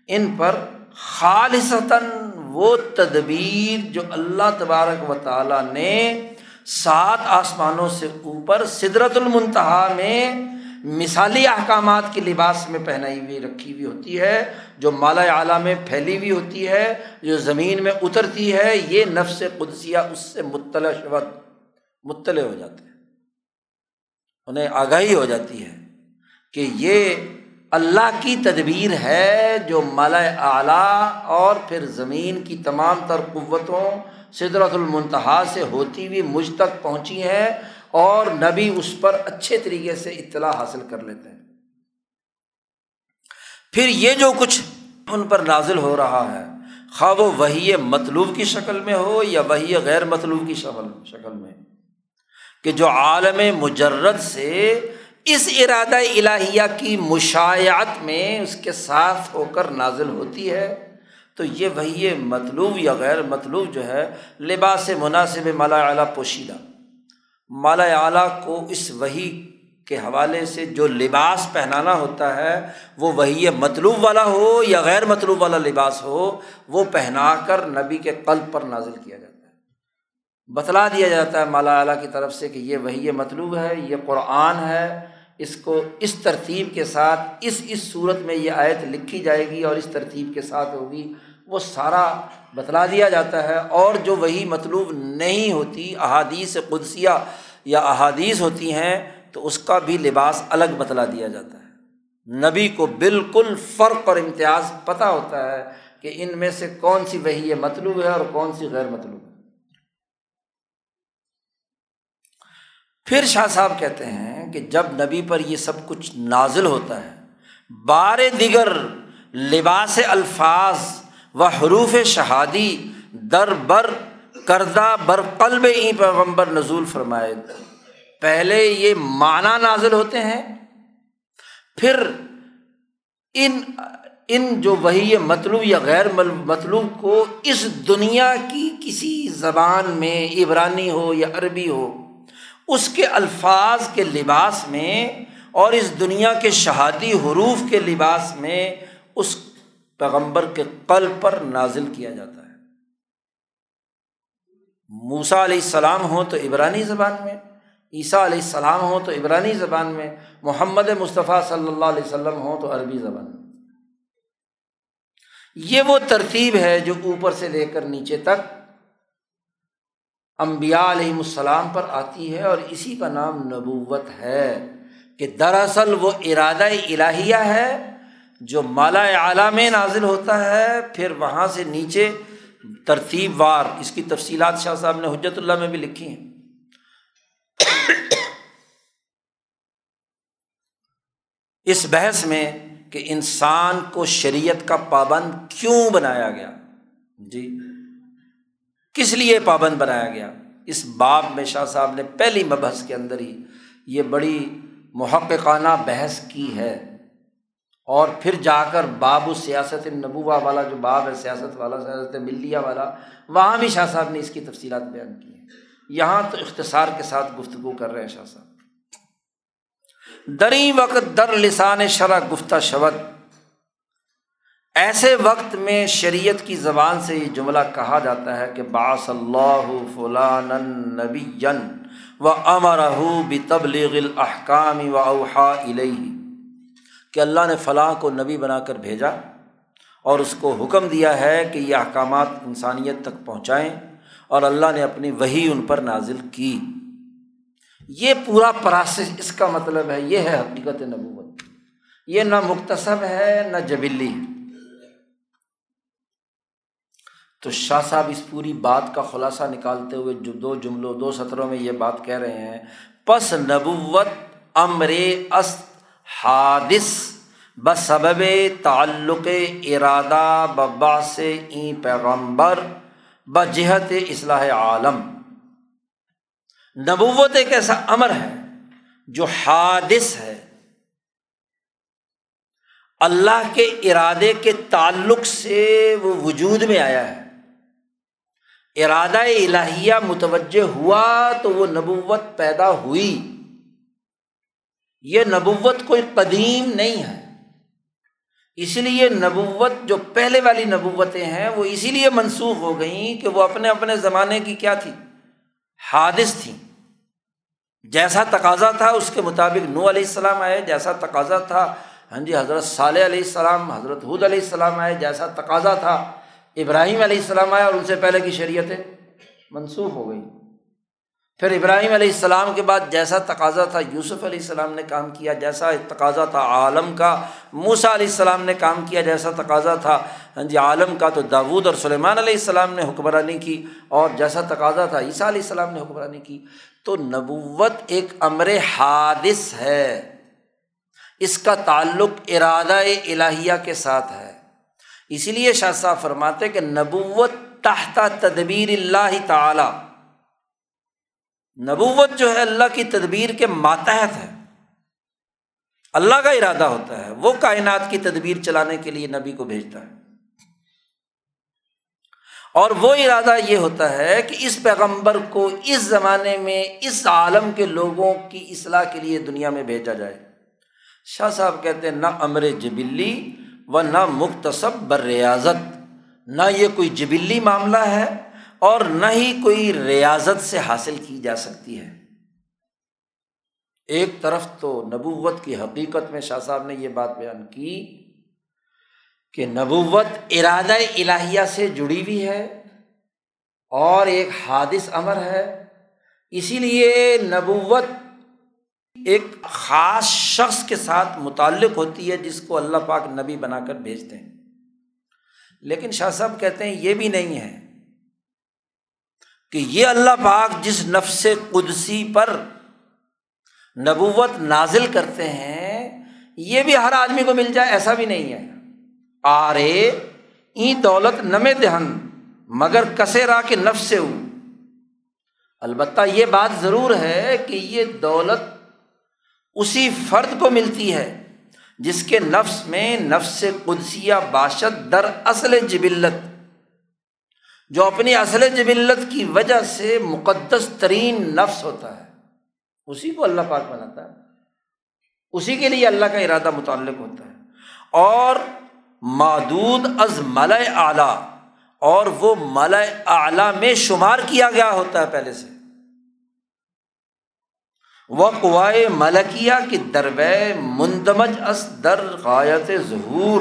ان پر خالصتاً وہ تدبیر جو اللہ تبارک و تعالیٰ نے سات آسمانوں سے اوپر سدرت المنتہا میں مثالی احکامات کے لباس میں پہنائی ہوئی، رکھی ہوئی ہوتی ہے، جو مالا اعلیٰ میں پھیلی ہوئی ہوتی ہے، جو زمین میں اترتی ہے، یہ نفس قدسیہ اس سے مطلع شبت مطلع ہو جاتے ہیں۔ انہیں آگاہی ہو جاتی ہے کہ یہ اللہ کی تدبیر ہے جو مالا اعلیٰ اور پھر زمین کی تمام تر قوتوں سدرت المنتہا سے ہوتی ہوئی مجھ تک پہنچی ہیں اور نبی اس پر اچھے طریقے سے اطلاع حاصل کر لیتے ہیں۔ پھر یہ جو کچھ ان پر نازل ہو رہا ہے، خواہ وہ وہی مطلوب کی شکل میں ہو یا وہی غیر مطلوب کی شکل شکل میں۔ کہ جو عالم مجرد سے اس ارادہ الہیہ کی مشاعت میں اس کے ساتھ ہو کر نازل ہوتی ہے، تو یہ وہی مطلوب یا غیر مطلوب جو ہے لباس مناسب مالا اعلیٰ پوشیدہ۔ مالا اعلیٰ کو اس وہی کے حوالے سے جو لباس پہنانا ہوتا ہے، وہ وہی مطلوب والا ہو یا غیر مطلوب والا لباس ہو، وہ پہنا کر نبی کے قلب پر نازل کیا جاتا ہے۔ بتلا دیا جاتا ہے مالا اعلیٰ کی طرف سے کہ یہ وہی مطلوب ہے، یہ قرآن ہے، اس کو اس ترتیب کے ساتھ، اس اس صورت میں یہ آیت لکھی جائے گی اور اس ترتیب کے ساتھ ہوگی، وہ سارا بتلا دیا جاتا ہے اور جو وہی مطلوب نہیں ہوتی، احادیث قدسیہ یا احادیث ہوتی ہیں، تو اس کا بھی لباس الگ بتلا دیا جاتا ہے۔ نبی کو بالکل فرق اور امتیاز پتہ ہوتا ہے کہ ان میں سے کون سی وہی مطلوب ہے اور کون سی غیر مطلوب ہے پھر شاہ صاحب کہتے ہیں کہ جب نبی پر یہ سب کچھ نازل ہوتا ہے، بار دیگر لباس الفاظ و حروف شہادی در بر کردہ بر قلب ای پیغمبر نزول فرمائے۔ پہلے یہ معنی نازل ہوتے ہیں، پھر ان ان جو وہی مطلوب یا غیر مطلوب کو اس دنیا کی کسی زبان میں عبرانی ہو یا عربی ہو اس کے الفاظ کے لباس میں اور اس دنیا کے شہادی حروف کے لباس میں اس پیغمبر کے قل پر نازل کیا جاتا ہے۔ موسا علیہ السلام ہو تو عبرانی زبان میں، عیسیٰ علیہ السلام ہو تو عبرانی زبان میں، محمد مصطفیٰ صلی اللہ علیہ وسلم ہو تو عربی زبان میں۔ یہ وہ ترتیب ہے جو اوپر سے لے کر نیچے تک امبیا علیہم السلام پر آتی ہے اور اسی کا نام نبوت ہے کہ دراصل وہ ارادہ الہیہ ہے جو مالا اعلیٰ میں نازل ہوتا ہے، پھر وہاں سے نیچے ترتیب وار، اس کی تفصیلات شاہ صاحب نے حجرت اللہ میں بھی لکھی ہیں۔ اس بحث میں کہ انسان کو شریعت کا پابند کیوں بنایا گیا؟ جی کس لیے پابند بنایا گیا؟ اس باب میں شاہ صاحب نے پہلی مبحث کے اندر ہی یہ بڑی محققانہ بحث کی ہے۔ اور پھر جا کر باب و سیاست نبوا والا، جو باب ہے سیاست والا، سیاست ملیہ والا، وہاں بھی شاہ صاحب نے اس کی تفصیلات بیان کی ہیں۔ یہاں تو اختصار کے ساتھ گفتگو کر رہے ہیں شاہ صاحب۔ دری وقت در لسان شرح گفتہ شبد ایسے وقت میں شریعت کی زبان سے یہ جملہ کہا جاتا ہے کہ باص اللہ فلان نبی و امر بھی تبلیغ و اوحا علیہ کہ اللہ نے فلاں کو نبی بنا کر بھیجا اور اس کو حکم دیا ہے کہ یہ احکامات انسانیت تک پہنچائیں اور اللہ نے اپنی وہی ان پر نازل کی۔ یہ پورا پراسس اس کا مطلب ہے، یہ ہے حقیقت نبوت۔ یہ نہ مختصب ہے، نہ جبلی۔ ہے تو شاہ صاحب اس پوری بات کا خلاصہ نکالتے ہوئے جو دو جملوں، دو سطروں میں یہ بات کہہ رہے ہیں، پس نبوت امر اس حادث بسبب تعلق ارادہ ببا سے این پیغمبر، بجہت اصلاح عالم. نبوت ایک ایسا امر ہے جو حادث ہے۔ اللہ کے ارادے کے تعلق سے وہ وجود میں آیا ہے۔ ارادہ الہیہ متوجہ ہوا تو وہ نبوت پیدا ہوئی۔ یہ نبوت کوئی قدیم نہیں ہے۔ اس لیے نبوت جو پہلے والی نبوتیں ہیں وہ اسی لیے منسوخ ہو گئیں کہ وہ اپنے اپنے زمانے کی کیا تھی؟ حادث تھیں جیسا تقاضا تھا اس کے مطابق نو علیہ السلام آئے، جیسا تقاضا تھا ہاں جی حضرت صالح علیہ السلام، حضرت حود علیہ السلام آئے، جیسا تقاضا تھا۔ ابراہیم علیہ السلام آئے اور ان سے پہلے کی شریعتیں منسوخ ہو گئی۔ پھر ابراہیم علیہ السلام کے بعد جیسا تقاضا تھا، یوسف علیہ السلام نے کام کیا، جیسا تقاضا تھا عالم کا موسا علیہ السلام نے کام کیا جیسا تقاضا تھا۔ ہاں جی عالم کا تو داود اور سلیمان علیہ السلام نے حکمرانی کی اور جیسا تقاضا تھا عیسیٰ علیہ السلام نے حکمرانی کی۔ تو نبوت ایک امر حادث ہے۔ اس کا تعلق ارادہ الہیہ کے ساتھ ہے۔ اسی لیے شاہ صاحب فرماتے کہ نبوت تحت تدبیر اللہ تعالی۔ نبوت جو ہے اللہ کی تدبیر کے ماتحت ہے۔ اللہ کا ارادہ ہوتا ہے، وہ کائنات کی تدبیر چلانے کے لیے نبی کو بھیجتا ہے۔ اور وہ ارادہ یہ ہوتا ہے کہ اس پیغمبر کو اس زمانے میں، اس عالم کے لوگوں کی اصلاح کے لیے دنیا میں بھیجا جائے۔ شاہ صاحب کہتے ہیں، نہ امر جبلی و نہ مختصب بر ریاضت نہ یہ کوئی جبلی معاملہ ہے اور نہ ہی کوئی ریاضت سے حاصل کی جا سکتی ہے۔ ایک طرف تو نبوت کی حقیقت میں شاہ صاحب نے یہ بات بیان کی کہ نبوت ارادہ الہیہ سے جڑی ہوئی ہے اور ایک حادث امر ہے۔ اسی لیے نبوت ایک خاص شخص کے ساتھ متعلق ہوتی ہے جس کو اللہ پاک نبی بنا کر بھیجتے ہیں۔ لیکن شاہ صاحب کہتے ہیں یہ بھی نہیں ہے کہ یہ اللہ پاک جس نفس قدسی پر نبوت نازل کرتے ہیں، یہ بھی ہر آدمی کو مل جائے، ایسا بھی نہیں ہے۔ آرے ای دولت نمے دہن، مگر کسے را کے نفس سے ہوں۔ البتہ یہ بات ضرور ہے کہ یہ دولت اسی فرد کو ملتی ہے، جس کے نفس میں نفس قدسیہ باشد در اصل جبلت، جو اپنی اصل جبلت کی وجہ سے مقدس ترین نفس ہوتا ہے۔ اسی کو اللہ پاک بناتا ہے۔ اسی کے لیے اللہ کا ارادہ متعلق ہوتا ہے۔ اور مادود از مل اعلیٰ، اور وہ مل اعلیٰ میں شمار کیا گیا ہوتا ہے پہلے سے۔ وہ قوائے ملکیہ کی دربے مندمج اس در غایت ظہور۔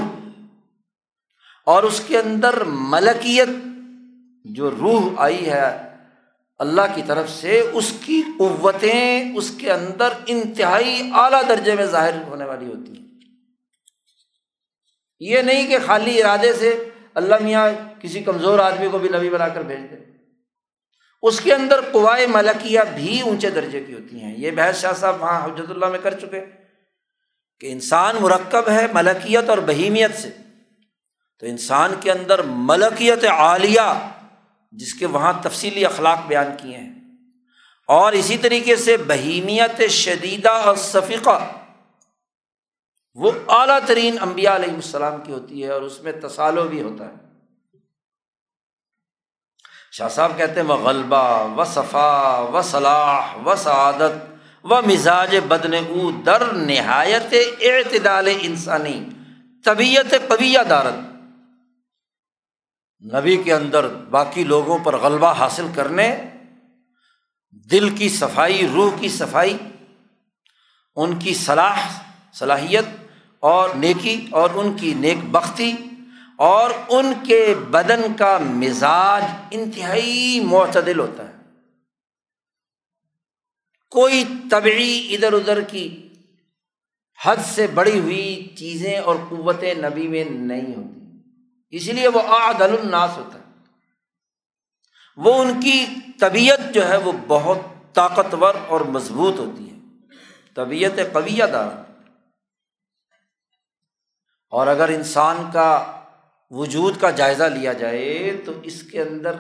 اور اس کے اندر ملکیت جو روح آئی ہے، اللہ کی طرف سے اس کی قوتیں اس کے اندر انتہائی اعلیٰ درجے میں ظاہر ہونے والی ہوتی ہیں۔ یہ نہیں کہ خالی ارادے سے اللہ میاں کسی کمزور آدمی کو بھی نبی بنا کر بھیج دے۔ اس کے اندر قوائے ملکیہ بھی اونچے درجے کی ہوتی ہیں۔ یہ بحث شاہ صاحب وہاں حجرت اللہ میں کر چکے کہ انسان مرکب ہے ملکیت اور بہیمیت سے۔ تو انسان کے اندر ملکیت عالیہ، جس کے وہاں تفصیلی اخلاق بیان کیے ہیں، اور اسی طریقے سے بہیمیت شدیدہ اور صفیقہ، وہ اعلیٰ ترین امبیا علیہ السلام کی ہوتی ہے اور اس میں تصالو بھی ہوتا ہے۔ شاہ صاحب کہتے ہیں وہ غلبہ و صفا و صلاح و سعادت و مزاج بدن او در نہایت اعتدال انسانی، طبیعت قویہ دارت۔ نبی کے اندر باقی لوگوں پر غلبہ حاصل کرنے، دل کی صفائی، روح کی صفائی، ان کی صلاح، صلاحیت اور نیکی اور ان کی نیک بختی اور ان کے بدن کا مزاج انتہائی معتدل ہوتا ہے۔ کوئی طبعی ادھر ادھر کی حد سے بڑی ہوئی چیزیں اور قوتیں نبی میں نہیں ہوتی۔ اسی لیے وہ عادل الناس ہوتا ہے۔ وہ ان کی طبیعت جو ہے وہ بہت طاقتور اور مضبوط ہوتی ہے۔ طبیعت قویہ دار۔ اور اگر انسان کا وجود کا جائزہ لیا جائے تو اس کے اندر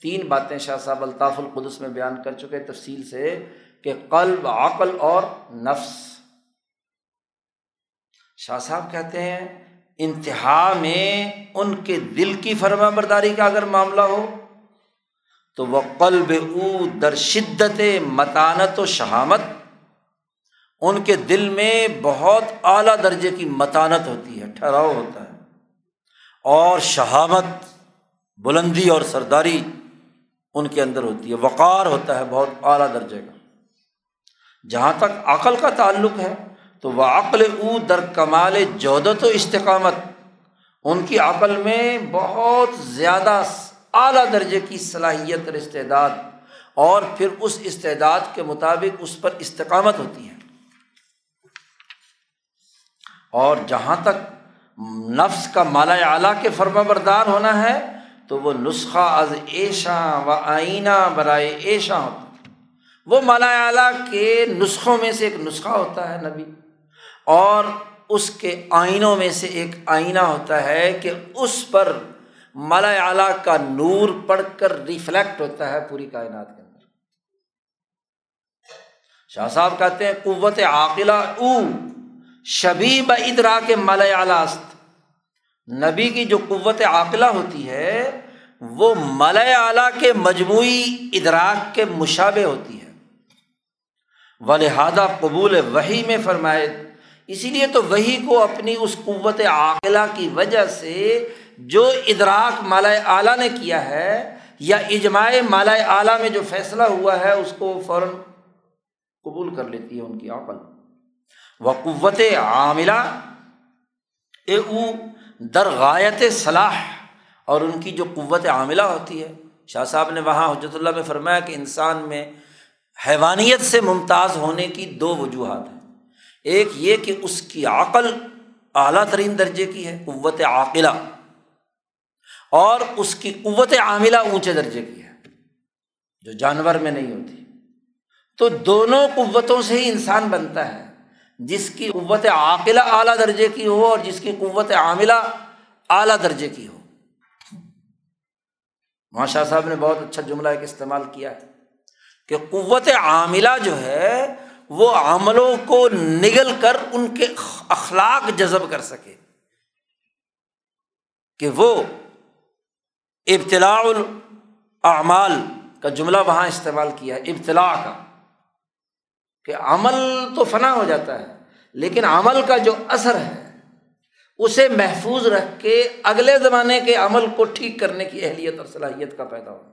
تین باتیں شاہ صاحب الطاف القدس میں بیان کر چکے تفصیل سے کہ قلب، عقل اور نفس۔ شاہ صاحب کہتے ہیں، انتہا میں ان کے دل کی فرما برداری کا اگر معاملہ ہو تو وہ قلب او در شدت متانت و شہامت۔ ان کے دل میں بہت اعلیٰ درجے کی متانت ہوتی ہے، ٹھہراؤ ہوتا ہے۔ اور شہامت، بلندی اور سرداری ان کے اندر ہوتی ہے۔ وقار ہوتا ہے بہت اعلیٰ درجے کا۔ جہاں تک عقل کا تعلق ہے، تو وہ عقل او در کمال جودت و استقامت۔ ان کی عقل میں بہت زیادہ اعلیٰ درجے کی صلاحیت اور استعداد، اور پھر اس استعداد کے مطابق اس پر استقامت ہوتی ہے۔ اور جہاں تک نفس کا مالا اعلیٰ کے فرما بردار ہونا ہے، تو وہ نسخہ از ایشا و آئینہ برائے ایشا ہوتا وہ مالا اعلیٰ کے نسخوں میں سے ایک نسخہ ہوتا ہے نبی، اور اس کے آئینوں میں سے ایک آئینہ ہوتا ہے کہ اس پر مالا اعلیٰ کا نور پڑھ کر ریفلیکٹ ہوتا ہے پوری کائنات کے اندر۔ شاہ صاحب کہتے ہیں، قوت عاقلہ او شبی ادرا کے مالا اعلیٰ نبی کی جو قوت عاقلہ ہوتی ہے، وہ مالا اعلیٰ کے مجموعی ادراک کے مشابے ہوتی ہے۔ لہٰذا قبول وہی میں فرمائے اسی لیے تو وہی کو اپنی اس قوت عاقلہ کی وجہ سے جو ادراک مالا اعلیٰ نے کیا ہے یا اجماع مالا اعلیٰ میں جو فیصلہ ہوا ہے، اس کو فوراً قبول کر لیتی ہے ان کی عقل۔ وہ قوت عاملہ، اے او در غایت صلاح، اور ان کی جو قوت عاملہ ہوتی ہے۔ شاہ صاحب نے وہاں حجرت اللہ میں فرمایا کہ انسان میں حیوانیت سے ممتاز ہونے کی دو وجوہات ہیں۔ ایک یہ کہ اس کی عقل اعلیٰ ترین درجے کی ہے، قوت عاقلہ، اور اس کی قوت عاملہ اونچے درجے کی ہے، جو جانور میں نہیں ہوتی۔ تو دونوں قوتوں سے ہی انسان بنتا ہے۔ جس کی قوت عاقلہ اعلیٰ درجے کی ہو اور جس کی قوت عاملہ اعلیٰ درجے کی ہو۔ ماشا صاحب نے بہت اچھا جملہ ایک استعمال کیا ہے کہ قوت عاملہ جو ہے وہ عملوں کو نگل کر ان کے اخلاق جذب کر سکے۔ کہ وہ ابتلاع الاعمال کا جملہ وہاں استعمال کیا ہے، ابتلاع کا۔ کہ عمل تو فنا ہو جاتا ہے، لیکن عمل کا جو اثر ہے، اسے محفوظ رکھ کے اگلے زمانے کے عمل کو ٹھیک کرنے کی اہلیت اور صلاحیت کا پیدا ہونا۔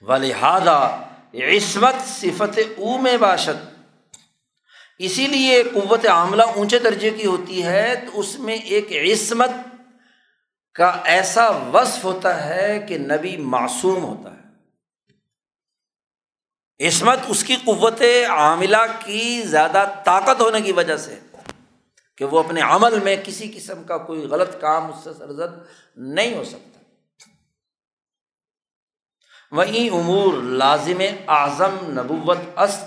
ولہذا عصمت صفت او میں باشد۔ اسی لیے قوت عاملہ اونچے درجے کی ہوتی ہے، تو اس میں ایک عصمت کا ایسا وصف ہوتا ہے کہ نبی معصوم ہوتا ہے۔ عصمت اس کی قوت عاملہ کی زیادہ طاقت ہونے کی وجہ سے کہ وہ اپنے عمل میں کسی قسم کا کوئی غلط کام اس سے سرزد نہیں ہو سکتا۔ وہیں امور لازم اعظم نبوت است۔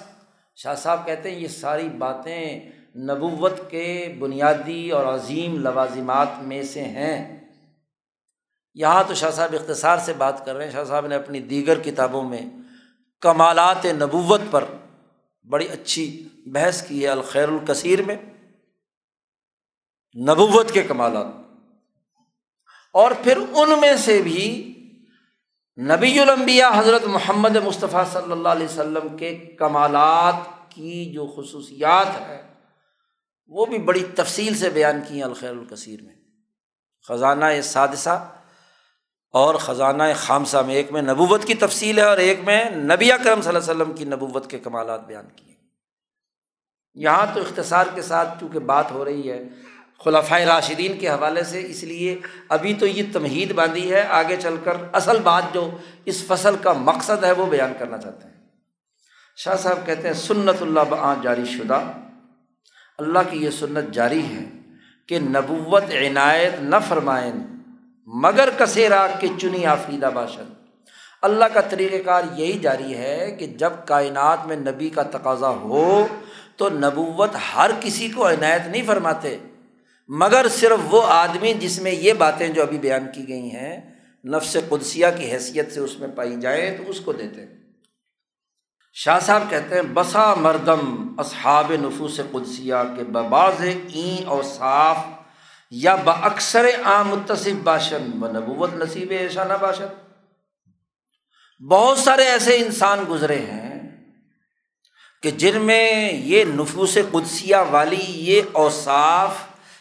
شاہ صاحب کہتے ہیں یہ ساری باتیں نبوت کے بنیادی اور عظیم لوازمات میں سے ہیں۔ یہاں تو شاہ صاحب اختصار سے بات کر رہے ہیں۔ شاہ صاحب نے اپنی دیگر کتابوں میں کمالات نبوت پر بڑی اچھی بحث کی ہے الخیر الکثیر میں۔ نبوت کے کمالات۔ اور پھر ان میں سے بھی نبی الانبیاء حضرت محمد مصطفیٰ صلی اللہ علیہ وسلم کے کمالات کی جو خصوصیات ہے وہ بھی بڑی تفصیل سے بیان کی ہیں الخیر الکثیر میں۔ خزانہ سادثہ اور خزانہ خامسہ میں، ایک میں نبوت کی تفصیل ہے اور ایک میں نبی کرم صلی اللہ علیہ وسلم کی نبوت کے کمالات بیان کیے یہاں تو اختصار کے ساتھ چونکہ بات ہو رہی ہے خلافۂ راشدین کے حوالے سے، اس لیے ابھی تو یہ تمہید باندھی ہے، آگے چل کر اصل بات جو اس فصل کا مقصد ہے وہ بیان کرنا چاہتے ہیں۔ شاہ صاحب کہتے ہیں، سنت اللہ بعاں جاری شدہ۔ اللہ کی یہ سنت جاری ہے کہ نبوت عنایت نہ فرمائیں مگر کسے کے چنی آفریدہ باشد۔ اللہ کا طریقۂ کار یہی جاری ہے کہ جب کائنات میں نبی کا تقاضا ہو تو نبوت ہر کسی کو عنایت نہیں فرماتے۔ مگر صرف وہ آدمی جس میں یہ باتیں جو ابھی بیان کی گئی ہیں، نفس قدسیہ کی حیثیت سے اس میں پائی جائیں تو اس کو دیتے۔ ہیں شاہ صاحب کہتے ہیں، بسا مردم اصحاب نفوس قدسیہ کے بباز این اور صاف یا باکثر عام متصف باشن و نبوت نصیب ایشا نہ بہت سارے ایسے انسان گزرے ہیں کہ جن میں یہ نفوس قدسیہ والی یہ اوصاف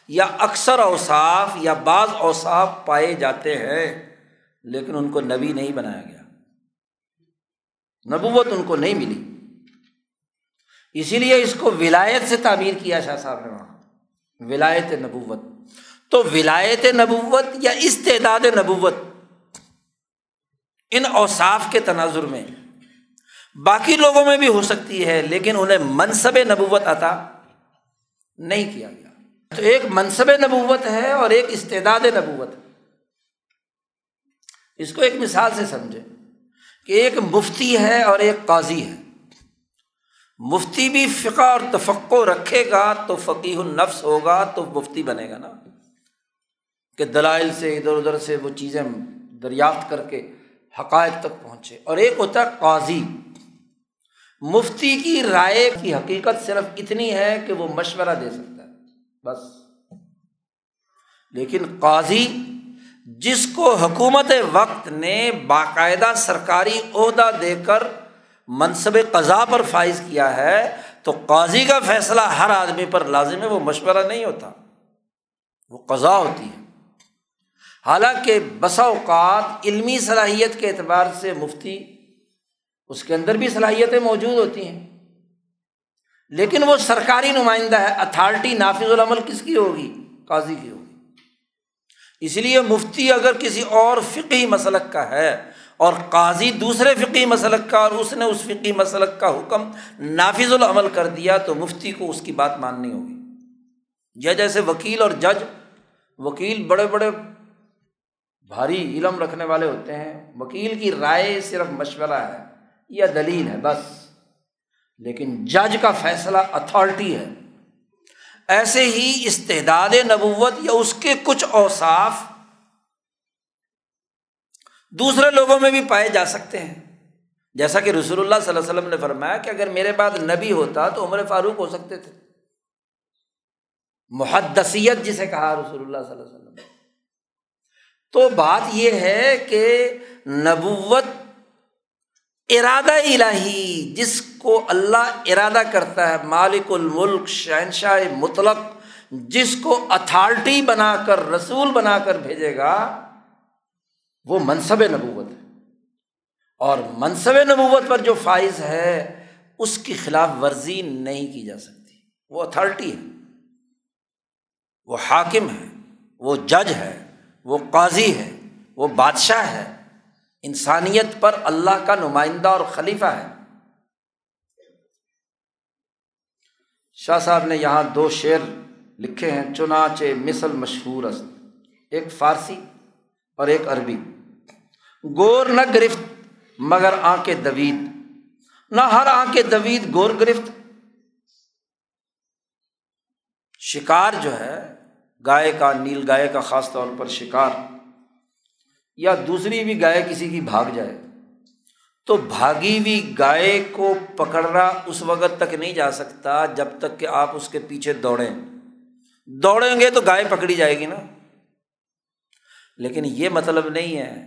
یا اکثر اوصاف یا بعض اوصاف پائے جاتے ہیں، لیکن ان کو نبی نہیں بنایا گیا۔ نبوت ان کو نہیں ملی۔ اسی لیے اس کو ولایت سے تعمیر کیا شاہ صاحب نے وہاں۔ ولایت نبوت۔ تو ولایت نبوت یا استعداد نبوت ان اوصاف کے تناظر میں باقی لوگوں میں بھی ہو سکتی ہے، لیکن انہیں منصب نبوت عطا نہیں کیا گیا۔ تو ایک منصب نبوت ہے اور ایک استعداد نبوت۔ ہے اس کو ایک مثال سے سمجھے کہ ایک مفتی ہے اور ایک قاضی ہے۔ مفتی بھی فقہ اور تفقع رکھے گا تو فقی النفس ہوگا تو مفتی بنے گا نا۔ کہ دلائل سے ادھر ادھر سے وہ چیزیں دریافت کر کے حقائق تک پہنچے۔ اور ایک ہوتا ہے قاضی۔ مفتی کی رائے کی حقیقت صرف اتنی ہے کہ وہ مشورہ دے سکتا ہے۔ بس۔ لیکن قاضی جس کو حکومت وقت نے باقاعدہ سرکاری عہدہ دے کر منصب قضا پر فائز کیا ہے، تو قاضی کا فیصلہ ہر آدمی پر لازم ہے، وہ مشورہ نہیں ہوتا۔ وہ قضا ہوتی ہے۔ حالانکہ بسا اوقات علمی صلاحیت کے اعتبار سے مفتی، اس کے اندر بھی صلاحیتیں موجود ہوتی ہیں۔ لیکن وہ سرکاری نمائندہ ہے، اتھارٹی نافذ العمل کس کی ہوگی؟ قاضی کی ہوگی۔ اس لیے مفتی اگر کسی اور فقی مسلک کا ہے اور قاضی دوسرے فقی مسلک کا اور اس نے اس فقی مسلک کا حکم نافذ العمل کر دیا تو مفتی کو اس کی بات ماننی ہوگی۔ یا جیسے وکیل اور جج، وکیل بڑے بڑے بھاری علم رکھنے والے ہوتے ہیں، وکیل کی رائے صرف مشورہ ہے یا دلیل ہے، بس۔ لیکن جج کا فیصلہ اتھارٹی ہے۔ ایسے ہی استعداد نبوت یا اس کے کچھ اوصاف دوسرے لوگوں میں بھی پائے جا سکتے ہیں۔ جیسا کہ رسول اللہ صلی اللہ علیہ وسلم نے فرمایا کہ اگر میرے بعد نبی ہوتا تو عمر فاروق ہو سکتے تھے۔ محدثیت جسے کہا رسول اللہ صلی اللہ علیہ وسلم۔ تو بات یہ ہے کہ نبوت ارادہ الہی، جس کو اللہ ارادہ کرتا ہے، مالک الملک، شہنشاہ مطلق، جس کو اتھارٹی بنا کر، رسول بنا کر بھیجے گا، وہ منصب نبوت ہے۔ اور منصب نبوت پر جو فائز ہے، اس کی خلاف ورزی نہیں کی جا سکتی۔ وہ اتھارٹی ہے۔ وہ حاکم ہے۔ وہ جج ہے۔ وہ قاضی ہے، وہ بادشاہ ہے۔ انسانیت پر اللہ کا نمائندہ اور خلیفہ ہے۔ شاہ صاحب نے یہاں دو شعر لکھے ہیں، چنانچہ مثل مشہور است۔ ایک فارسی اور ایک عربی۔ گور نہ گرفت مگر آنکھ دوید۔ نہ ہر آنکھ دوید گور گرفت۔ شکار جو ہے گائے کا نیل گائے کا خاص طور پر شکار، یا دوسری بھی گائے کسی کی بھاگ جائے، تو بھاگی ہوئی گائے کو پکڑنا اس وقت تک نہیں جا سکتا جب تک کہ آپ اس کے پیچھے دوڑیں۔ دوڑیں گے تو گائے پکڑی جائے گی نا۔ لیکن یہ مطلب نہیں ہے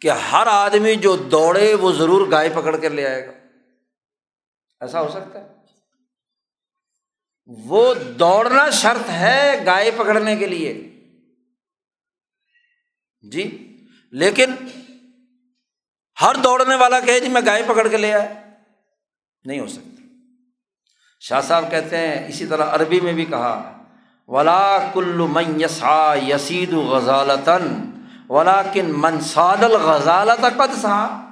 کہ ہر آدمی جو دوڑے وہ ضرور گائے پکڑ کر لے آئے گا۔ ایسا ہو سکتا ہے؟ وہ دوڑنا شرط ہے گائے پکڑنے کے لیے۔ جی لیکن ہر دوڑنے والا کہ جی میں گائے پکڑ کے لے آیا۔ نہیں ہو سکتا۔ شاہ صاحب کہتے ہیں، اسی طرح عربی میں بھی کہا، ولا کل من یسا یسید غزالتن ولا کن منساد الغزالت قد سا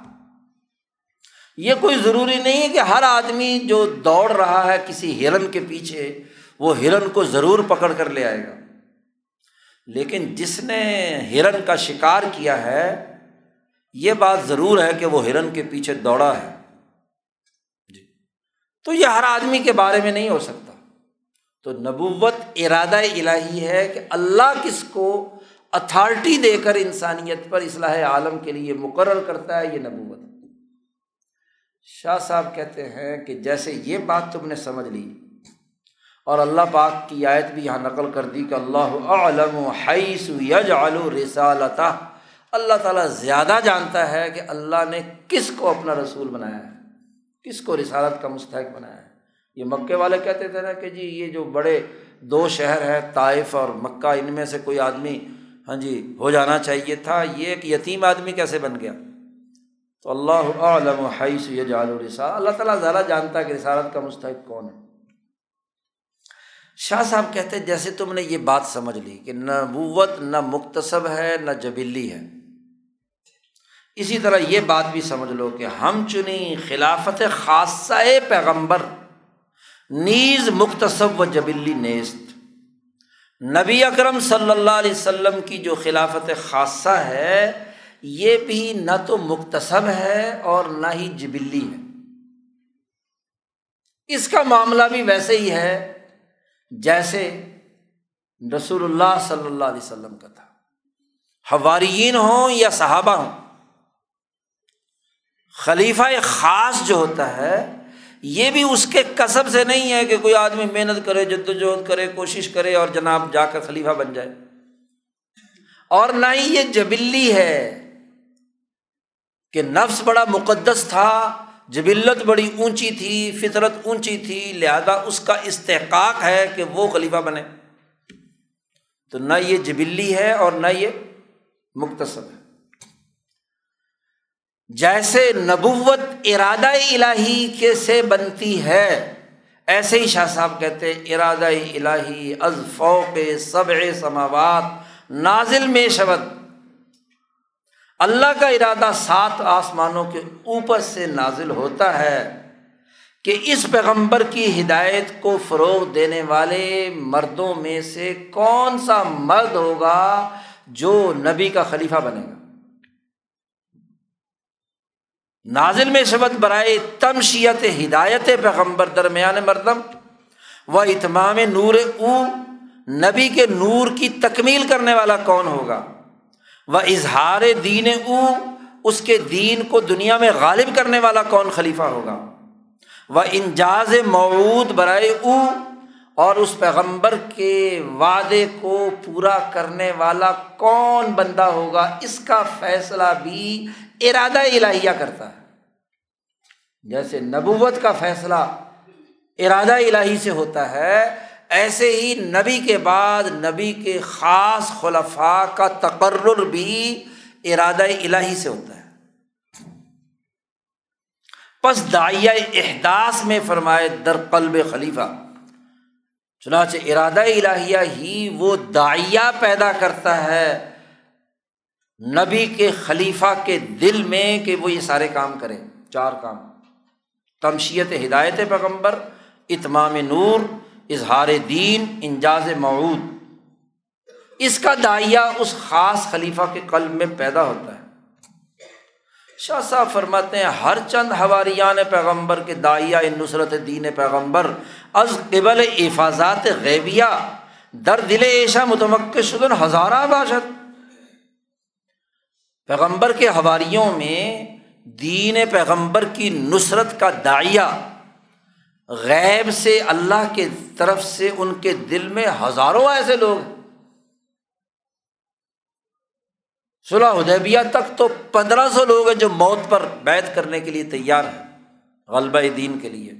یہ کوئی ضروری نہیں ہے کہ ہر آدمی جو دوڑ رہا ہے کسی ہرن کے پیچھے، وہ ہرن کو ضرور پکڑ کر لے آئے گا۔ لیکن جس نے ہرن کا شکار کیا ہے، یہ بات ضرور ہے کہ وہ ہرن کے پیچھے دوڑا ہے۔ جی۔ تو یہ ہر آدمی کے بارے میں نہیں ہو سکتا۔ تو نبوت ارادہ الہی ہے کہ اللہ کس کو اتھارٹی دے کر انسانیت پر اصلاح عالم کے لیے مقرر کرتا ہے، یہ نبوت شاہ صاحب کہتے ہیں کہ جیسے یہ بات تم نے سمجھ لی اور اللہ پاک کی آیت بھی یہاں نقل کر دی کہ اللہ علم حیث یج رسالتہ۔ اللہ تعالیٰ زیادہ جانتا ہے کہ اللہ نے کس کو اپنا رسول بنایا ہے، کس کو رسالت کا مستحق بنایا ہے۔ یہ مکے والے کہتے تھے نا کہ جی یہ جو بڑے دو شہر ہے طائف اور مکہ، ان میں سے کوئی آدمی ہاں جی ہو جانا چاہیے تھا۔ یہ ایک یتیم آدمی کیسے بن گیا؟ تو اللہ علم حیث یج رسال اللہ تعالیٰ زیادہ جانتا ہے کہ رسالت کا مستحق کون ہے۔ شاہ صاحب کہتے جیسے تم نے یہ بات سمجھ لی کہ نہ نہ مختصب ہے، نہ جبلی ہے۔ اسی طرح یہ بات بھی سمجھ لو کہ ہم چنی خلافت خاصہ پیغمبر، نیز مختصب و جبلی نیست۔ نبی اکرم صلی اللہ علیہ وسلم کی جو خلافت خاصہ ہے یہ بھی نہ تو مختصب ہے اور نہ ہی جبلی ہے۔ اس کا معاملہ بھی ویسے ہی ہے جیسے رسول اللہ صلی اللہ علیہ وسلم کا تھا۔ ہوارئین ہوں یا صحابہ ہوں، خلیفہ خاص جو ہوتا ہے، یہ بھی اس کے کسب سے نہیں ہے کہ کوئی آدمی محنت کرے، جد وجہد کرے، کوشش کرے اور جناب جا کر خلیفہ بن جائے۔ اور نہ ہی یہ جبلی ہے۔ کہ نفس بڑا مقدس تھا، جبلت بڑی اونچی تھی، فطرت اونچی تھی، لہذا اس کا استحقاق ہے کہ وہ خلیفہ بنے۔ تو نہ یہ جبلی ہے اور نہ یہ مختصر ہے۔ جیسے نبوت ارادہ الہی کے سے بنتی ہے، ایسے ہی شاہ صاحب کہتے ارادہ الہی از فوق سب سماوات، نازل میں شبد۔ اللہ کا ارادہ سات آسمانوں کے اوپر سے نازل ہوتا ہے کہ اس پیغمبر کی ہدایت کو فروغ دینے والے مردوں میں سے کون سا مرد ہوگا جو نبی کا خلیفہ بنے گا؟ نازل میں شبت برائے تمشیت ہدایت پیغمبر درمیان مردم و اتمام نور او، نبی کے نور کی تکمیل کرنے والا کون ہوگا؟ وہ اظہار دین او، اس کے دین کو دنیا میں غالب کرنے والا کون خلیفہ ہوگا؟ وہ انجاز معود برائے او، اور اس پیغمبر کے وعدے کو پورا کرنے والا کون بندہ ہوگا؟ اس کا فیصلہ بھی ارادہ الہیہ کرتا ہے۔ جیسے نبوت کا فیصلہ ارادہ الہی سے ہوتا ہے ایسے ہی نبی کے بعد نبی کے خاص خلفاء کا تقرر بھی ارادہ الہی سے ہوتا ہے۔ پس دائیا احداث میں فرمائے در قلب خلیفہ۔ چنانچہ ارادہ الہیہ ہی وہ دائیا پیدا کرتا ہے نبی کے خلیفہ کے دل میں کہ وہ یہ سارے کام کرے، چار کام۔ تمشیت ہدایت پیغمبر، اتمام نور اظہار دین، انجاز معود اس کا دائیا اس خاص خلیفہ کے قلب میں پیدا ہوتا ہے۔ شاہ صاحب فرماتے ہیں، ہر چند حواریان پیغمبر کے دائیا نصرت دین پیغمبر از قبل حفاظات غیبیہ، در دل ایشا متمک شدن ہزارہ باشد۔ پیغمبر کے حواریوں میں دین پیغمبر کی نصرت کا دائیا غیب سے اللہ کے طرف سے ان کے دل میں ہزاروں ایسے لوگ۔ صلاح حدیبیہ تک تو پندرہ سو لوگ ہیں جو موت پر بیت کرنے کے لیے تیار ہیں، غلبہ دین کے لیے۔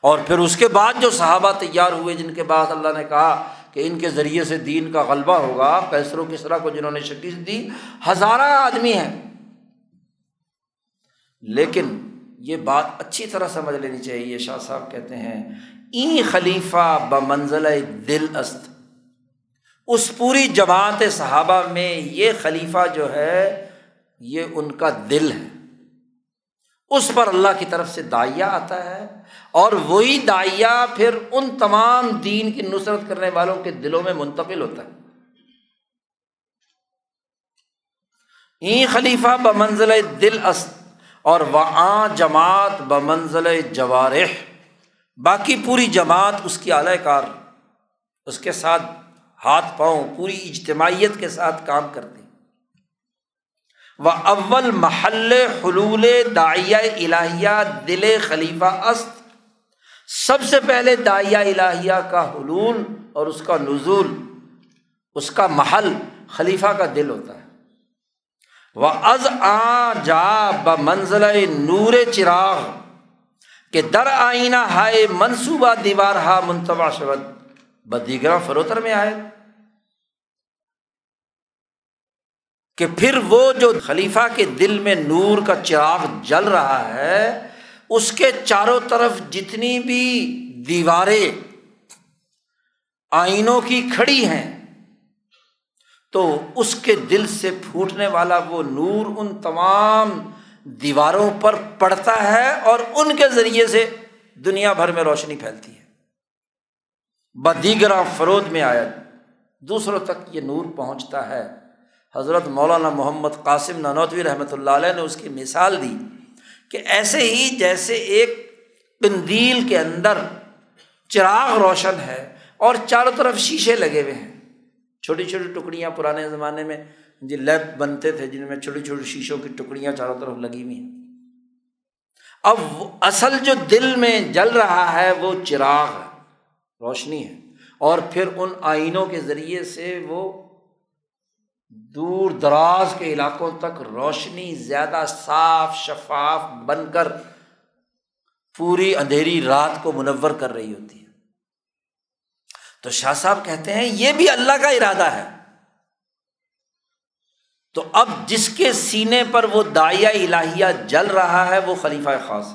اور پھر اس کے بعد جو صحابہ تیار ہوئے، جن کے بعد اللہ نے کہا کہ ان کے ذریعے سے دین کا غلبہ ہوگا۔ پیسروں کس طرح کو جنہوں نے شکست دی، ہزارہ آدمی ہیں۔ لیکن یہ بات اچھی طرح سمجھ لینی چاہیے شاہ صاحب کہتے ہیں ای خلیفہ ب منزل دل است. اس پوری جماعت صحابہ میں یہ خلیفہ جو ہے، یہ ان کا دل ہے۔ اس پر اللہ کی طرف سے دائیا آتا ہے اور وہی دائیا پھر ان تمام دین کی نصرت کرنے والوں کے دلوں میں منتقل ہوتا ہے۔ ای خلیفہ ب منزل دل است اور وہاں جماعت ب منزل جوارح، باقی پوری جماعت اس کی اعلی کار، اس کے ساتھ ہاتھ پاؤں، پوری اجتماعیت کے ساتھ کام کرتی۔ وہ اول محل حلول دائیا الہیہ دل خلیفہ است۔ سب سے پہلے دائیا الہیہ کا حلول اور اس کا نزول، اس کا محل خلیفہ کا دل ہوتا ہے۔ وہ از آ جا ب منزل نور چراغ کہ در آئینہ ہائے منصوبہ دیوار ہا منتبا شبد بدیگر فروتر میں آئے۔ کہ پھر وہ جو خلیفہ کے دل میں نور کا چراغ جل رہا ہے، اس کے چاروں طرف جتنی بھی دیواریں آئینوں کی کھڑی ہیں تو اس کے دل سے پھوٹنے والا وہ نور ان تمام دیواروں پر پڑتا ہے اور ان کے ذریعے سے دنیا بھر میں روشنی پھیلتی ہے۔ بدیگرا فرود میں آیا، دوسروں تک یہ نور پہنچتا ہے۔ حضرت مولانا محمد قاسم نانوتوی رحمۃ اللہ علیہ نے اس کی مثال دی کہ ایسے ہی جیسے ایک پندیل کے اندر چراغ روشن ہے اور چاروں طرف شیشے لگے ہوئے ہیں۔ چھوٹی چھوٹی ٹکڑیاں پرانے زمانے میں جی لیب بنتے تھے، جن میں چھوٹی چھوٹی شیشوں کی ٹکڑیاں چاروں طرف لگی ہوئی ہیں۔ اب اصل جو دل میں جل رہا ہے، وہ چراغ ہے، روشنی ہے۔ اور پھر ان آئینوں کے ذریعے سے وہ دور دراز کے علاقوں تک روشنی زیادہ صاف شفاف بن کر پوری اندھیری رات کو منور کر رہی ہوتی ہے۔ تو شاہ صاحب کہتے ہیں یہ بھی اللہ کا ارادہ ہے۔ تو اب جس کے سینے پر وہ دائیا الہیہ جل رہا ہے وہ خلیفہ خاص۔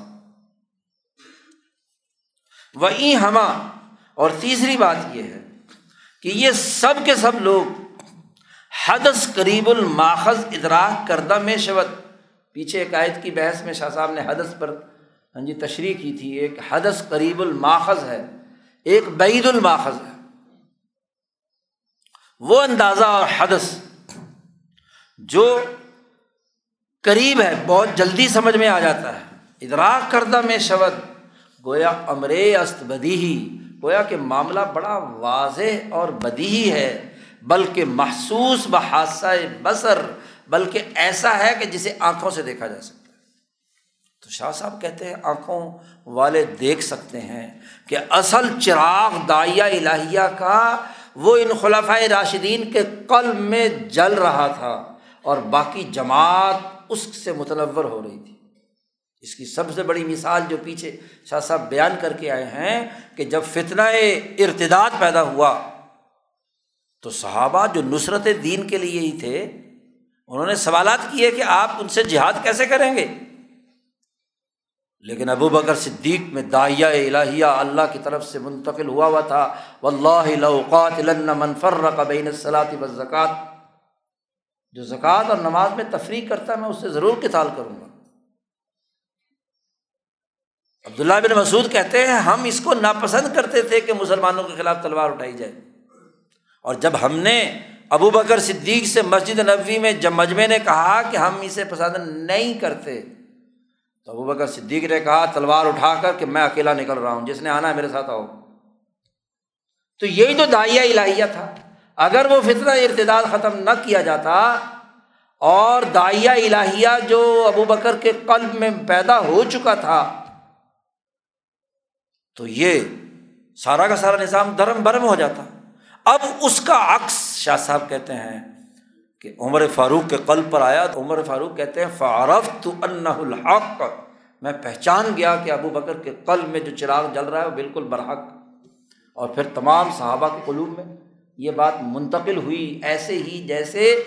وہی ہما اور تیسری بات یہ ہے کہ یہ سب کے سب لوگ حدث قریب الماخذ ادراک کردہ میں شبت پیچھے ایک آیت کی بحث میں شاہ صاحب نے حدث پر ہاں جی تشریح کی تھی، ایک حدث قریب الماخذ ہے، ایک بعید الماخذ ہے۔ وہ اندازہ اور حدث جو قریب ہے، بہت جلدی سمجھ میں آ جاتا ہے۔ ادراک کردہ میں شبد، گویا امرے است بدی ہی گویا کہ معاملہ بڑا واضح اور بدی ہے، بلکہ محسوس بحادثہ بصر، بلکہ ایسا ہے کہ جسے آنکھوں سے دیکھا جا سکتا ہے۔ تو شاہ صاحب کہتے ہیں، آنکھوں والے دیکھ سکتے ہیں کہ اصل چراغ دائیا الہیہ کا وہ ان خلافۂ راشدین کے قلب میں جل رہا تھا اور باقی جماعت اس سے متنور ہو رہی تھی۔ اس کی سب سے بڑی مثال جو پیچھے شاہ صاحب بیان کر کے آئے ہیں کہ جب فتنہ ارتداد پیدا ہوا تو صحابہ جو نصرت دین کے لیے ہی تھے، انہوں نے سوالات کیے کہ آپ ان سے جہاد کیسے کریں گے؟ لیکن ابو بکر صدیق میں دائیا الہیہ اللہ کی طرف سے منتقل ہوا ہوا تھا و اللہ اوقات منفر بین صلاحی و جو زکوٰۃ اور نماز میں تفریح کرتا ہے، میں اس سے ضرور کتال کروں گا۔ عبداللہ بن مسعود کہتے ہیں، ہم اس کو ناپسند کرتے تھے کہ مسلمانوں کے خلاف تلوار اٹھائی جائے۔ اور جب ہم نے ابو بکر صدیق سے مسجد نبوی میں جب مجمے نے کہا کہ ہم اسے پسند نہیں کرتے تو ابو بکر صدیق نے کہا، تلوار اٹھا کر کہ میں اکیلا نکل رہا ہوں۔ جس نے آنا ہے میرے ساتھ آؤ۔ تو یہی تو دائیا الہیہ تھا۔ اگر وہ فطرہ ارتداد ختم نہ کیا جاتا اور دائیا الہیہ جو ابو بکر کے قلب میں پیدا ہو چکا تھا، تو یہ سارا کا سارا نظام درم برم ہو جاتا۔ اب اس کا عکس شاہ صاحب کہتے ہیں۔ کہ عمر فاروق کے قلب پر آیا تو عمر فاروق کہتے ہیں فارف تو الحق۔ میں پہچان گیا کہ ابو بکر کے قلب میں جو چراغ جل رہا ہے وہ بالکل برحق۔ اور پھر تمام صحابہ کے قلوب میں یہ بات منتقل ہوئی۔ ایسے ہی جیسے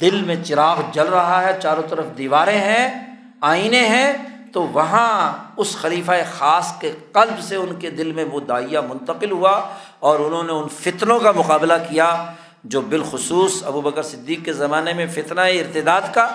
دل میں چراغ جل رہا ہے، چاروں طرف دیواریں ہیں، آئینے ہیں، تو وہاں اس خلیفہ خاص کے قلب سے ان کے دل میں وہ دائیا منتقل ہوا اور انہوں نے ان فتنوں کا مقابلہ کیا۔ جو بالخصوص ابو بکر صدیق کے زمانے میں فتنہ ارتداد کا،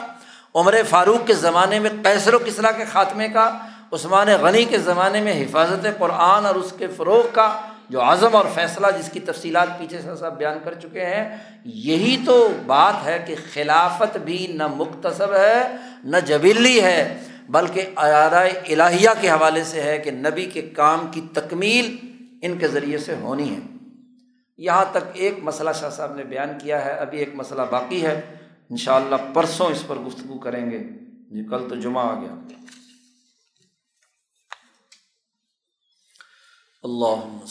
عمر فاروق کے زمانے میں، قیصر و کسرا کے خاتمے کا، عثمان غنی کے زمانے میں حفاظت قرآن اور اس کے فروغ کا جو عزم اور فیصلہ جس کی تفصیلات پیچھے سے سب بیان کر چکے ہیں، یہی تو بات ہے کہ خلافت بھی نہ مختصب ہے، نہ جبیلی ہے، بلکہ ارادہ الہیہ کے حوالے سے ہے کہ نبی کے کام کی تکمیل ان کے ذریعے سے ہونی ہے۔ یہاں تک ایک مسئلہ شاہ صاحب نے بیان کیا ہے، ابھی ایک مسئلہ باقی ہے۔ ان شاء اللہ پرسوں اس پر گفتگو کریں گے۔ جی کل تو جمعہ آ گیا۔ اللہ